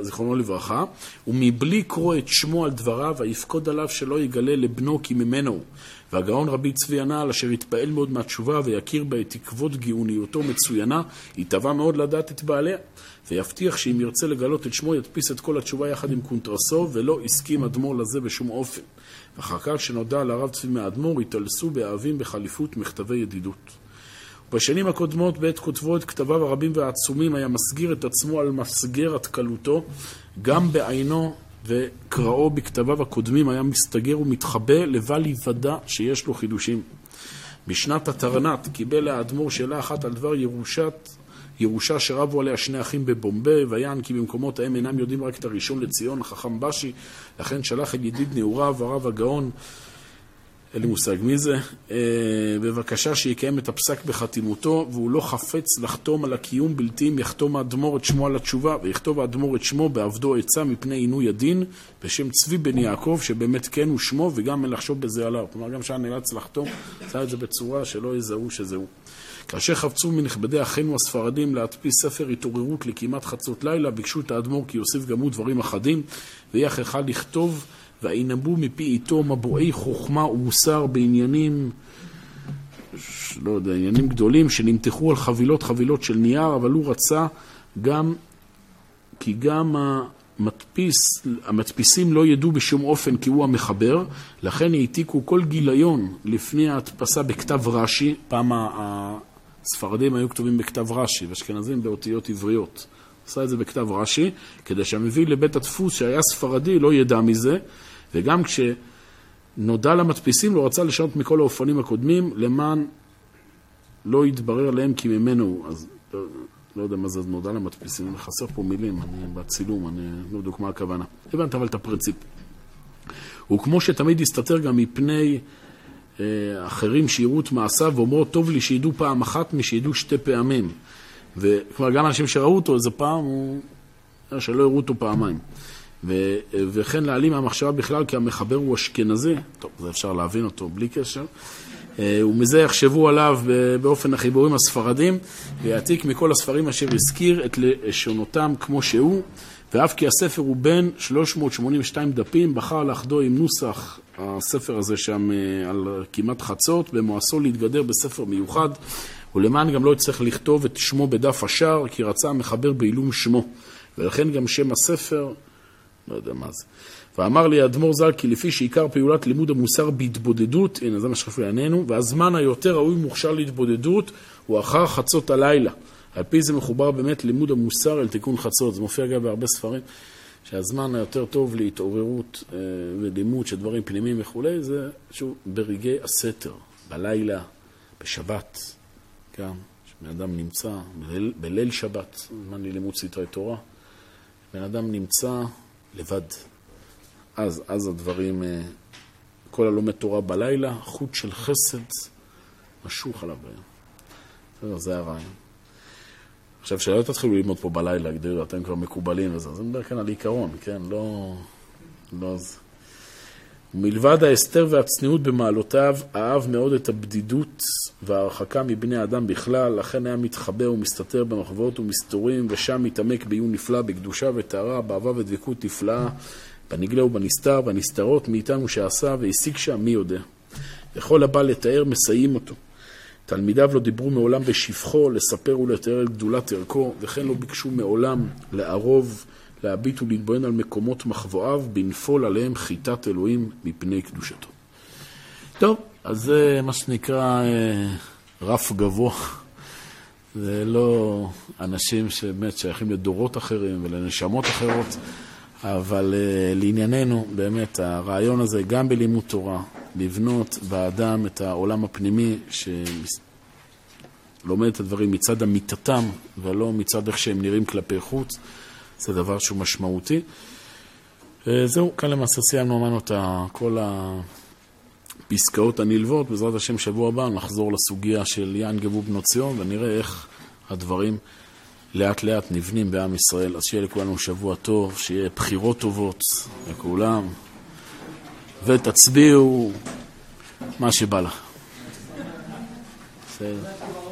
זיכרונו לברכה, ומבלי קרוא את שמו על דבריו, ויפקוד עליו שלא יגלה לבנו כי ממנו הוא. והגאון רבי צבי הנ"ל, אשר יתפעל מאוד מהתשובה ויכיר בה את תקוות גאוניותו מצוינה, יתבע מאוד לדעת את בעליה. ויבטיח שאם ירצה לגלות את שמו, ידפיס את כל התשובה יחד עם קונטרסו, ולא הסכים אדמו"ר לזה בשום אופן. ואחר כך שנודע לרב צבי מהאדמו"ר, התעלסו באהבים בחליפות מכתבי ידידות. בשנים הקודמות, בעת כותבו את כתביו הרבים והעצומים, היה מסגיר את עצמו על מסגר התקלותו, גם בעינו וקראו בכתביו הקודמים, היה מסתגר ומתחבא, לבל יוודע שיש לו חידושים. בשנת התרנת קיבל האדמו"ר שאלה אחת על דבר ירושת ירושה שרבו עליה שני אחים בבומביי, ויען כי במקומות ההם אינם יודעים רק את הראשון לציון, חכם בשי, לכן שלח את ידיד נעוריו, הרב הגאון, אין לי מושג מי זה, אה, בבקשה שיקיים את הפסק בחתימותו, והוא לא חפץ לחתום על הקיום בלתי אם יחתום האדמו"ר את שמו על התשובה, ויכתוב האדמו"ר את שמו בעבדו עצה מפני עינוי הדין, בשם צבי בן יעקב, שבאמת כן הוא שמו, וגם אין לחשוב בזה עליו. כלומר, גם שהיה נאלץ לחתום, עשה את זה בצורה שלא יזהו שזהו. כאשר חפצו מנכבדי אחינו הספרדים להדפיס ספר התעוררות לכמעט חצות לילה, ביקשו את האדמו"ר כי יוסיף גם הוא דברים אחדים, ויח אחד לכתוב, וינבאו מפי איתו מבועי חוכמה ומוסר בעניינים, לא יודע, עניינים גדולים, שנמתחו על חבילות חבילות של נייר, אבל הוא רצה גם, כי גם המדפיס, המדפיסים לא ידעו בשום אופן כי הוא המחבר, לכן העתיקו כל גיליון לפני ההדפסה בכתב רש"י, פעם ספרדים היו כתובים בכתב רש"י, ואשכנזים באותיות עבריות. עשה את זה בכתב רש"י, כדי שהמביא לבית הדפוס שהיה ספרדי לא ידע מזה, וגם כשנודע למדפיסים לא רצה לשנות מכל האופנים הקודמים, למען לא יתברר להם כי ממנו הוא. אז לא, לא יודע מה זה נודע למדפיסים, חסר פה מילים, אני בצילום, אני לא יודע מה הכוונה. הבנת אבל את הפרינציפ. וכמו שתמיד הסתתר גם מפני אה, אחרים שיראו את מעשיו ואומרו, טוב לי שידעו פעם אחת משידעו שתי פעמים. וכלומר, גם אנשים שראו אותו איזה פעם, הוא... שלא יראו אותו פעמיים. ו... וכן להעלים מהמחשבה בכלל, כי המחבר הוא אשכנזי, טוב, זה אפשר להבין אותו בלי קשר, אה, ומזה יחשבו עליו באופן החיבורים הספרדים, ויעתיק מכל הספרים אשר הזכיר את לשונותם כמו שהוא, ואף כי הספר הוא בין 382 דפים, בחר לאחדו עם נוסח הספר הזה שם אה, על כמעט חצות, במואסו להתגדר בספר מיוחד, ולמען גם לא יצטרך לכתוב את שמו בדף השער, כי רצה המחבר בעילום שמו. ולכן גם שם הספר, לא יודע מה זה. ואמר לי האדמו"ר ז"ל כי לפי שעיקר פעולת לימוד המוסר בהתבודדות, הנה זה מה שחשוב לענייננו, והזמן היותר ראוי מוכשר להתבודדות הוא אחר חצות הלילה. על פי זה מחובר באמת לימוד המוסר אל תיקון חצות. זה מופיע גם בהרבה ספרים. שהזמן היותר טוב להתעוררות אה, ולימוד של דברים פנימיים וכולי, זה שוב ברגעי הסתר, בלילה, בשבת, גם, שבן אדם נמצא בליל, בליל שבת, זמן ללימוד סתרי תורה, בן אדם נמצא לבד. אז, אז הדברים, אה, כל הלומד תורה בלילה, חוט של חסד משוך עליו. זה הרעיון. עכשיו, שלא תתחילו ללמוד פה בלילה, גדלו, אתם כבר מקובלים וזה, זה מדבר כאן על עיקרון, כן? לא... לא זה. מלבד ההסתר והצניעות במעלותיו, אהב מאוד את הבדידות וההרחקה מבני האדם בכלל, לכן היה מתחבא ומסתתר במחוות ומסתורים, ושם מתעמק בעיון נפלא, בקדושה וטהרה, באהבה ודבקות נפלאה, בנגלה ובנסתר, בנסתרות מאיתנו שעשה, והשיג שם מי יודע. וכל הבא לתאר מסייעים אותו. תלמידיו לא דיברו מעולם בשבחו, לספר ולתאר את גדולת ערכו, וכן לא ביקשו מעולם לערוב להביט ולהתבונן על מקומות מחבואיו, בנפול עליהם חיטת אלוהים מפני קדושתו. טוב, אז זה מה שנקרא אה, רף גבוה. זה לא אנשים שבאמת שייכים לדורות אחרים ולנשמות אחרות, אבל uh, לענייננו, באמת, הרעיון הזה, גם בלימוד תורה, לבנות באדם את העולם הפנימי שלומד את הדברים מצד אמיתתם ולא מצד איך שהם נראים כלפי חוץ, זה דבר שהוא משמעותי. Uh, זהו, כאן למעשה סיימנו אמרנו את כל הפסקאות הנלוות. בעזרת השם, שבוע הבא נחזור לסוגיה של יען גבו בנות ציון ונראה איך הדברים לאט לאט נבנים בעם ישראל. אז שיהיה לכולנו שבוע טוב, שיהיה בחירות טובות לכולם, ותצביעו מה שבא לך. בסדר.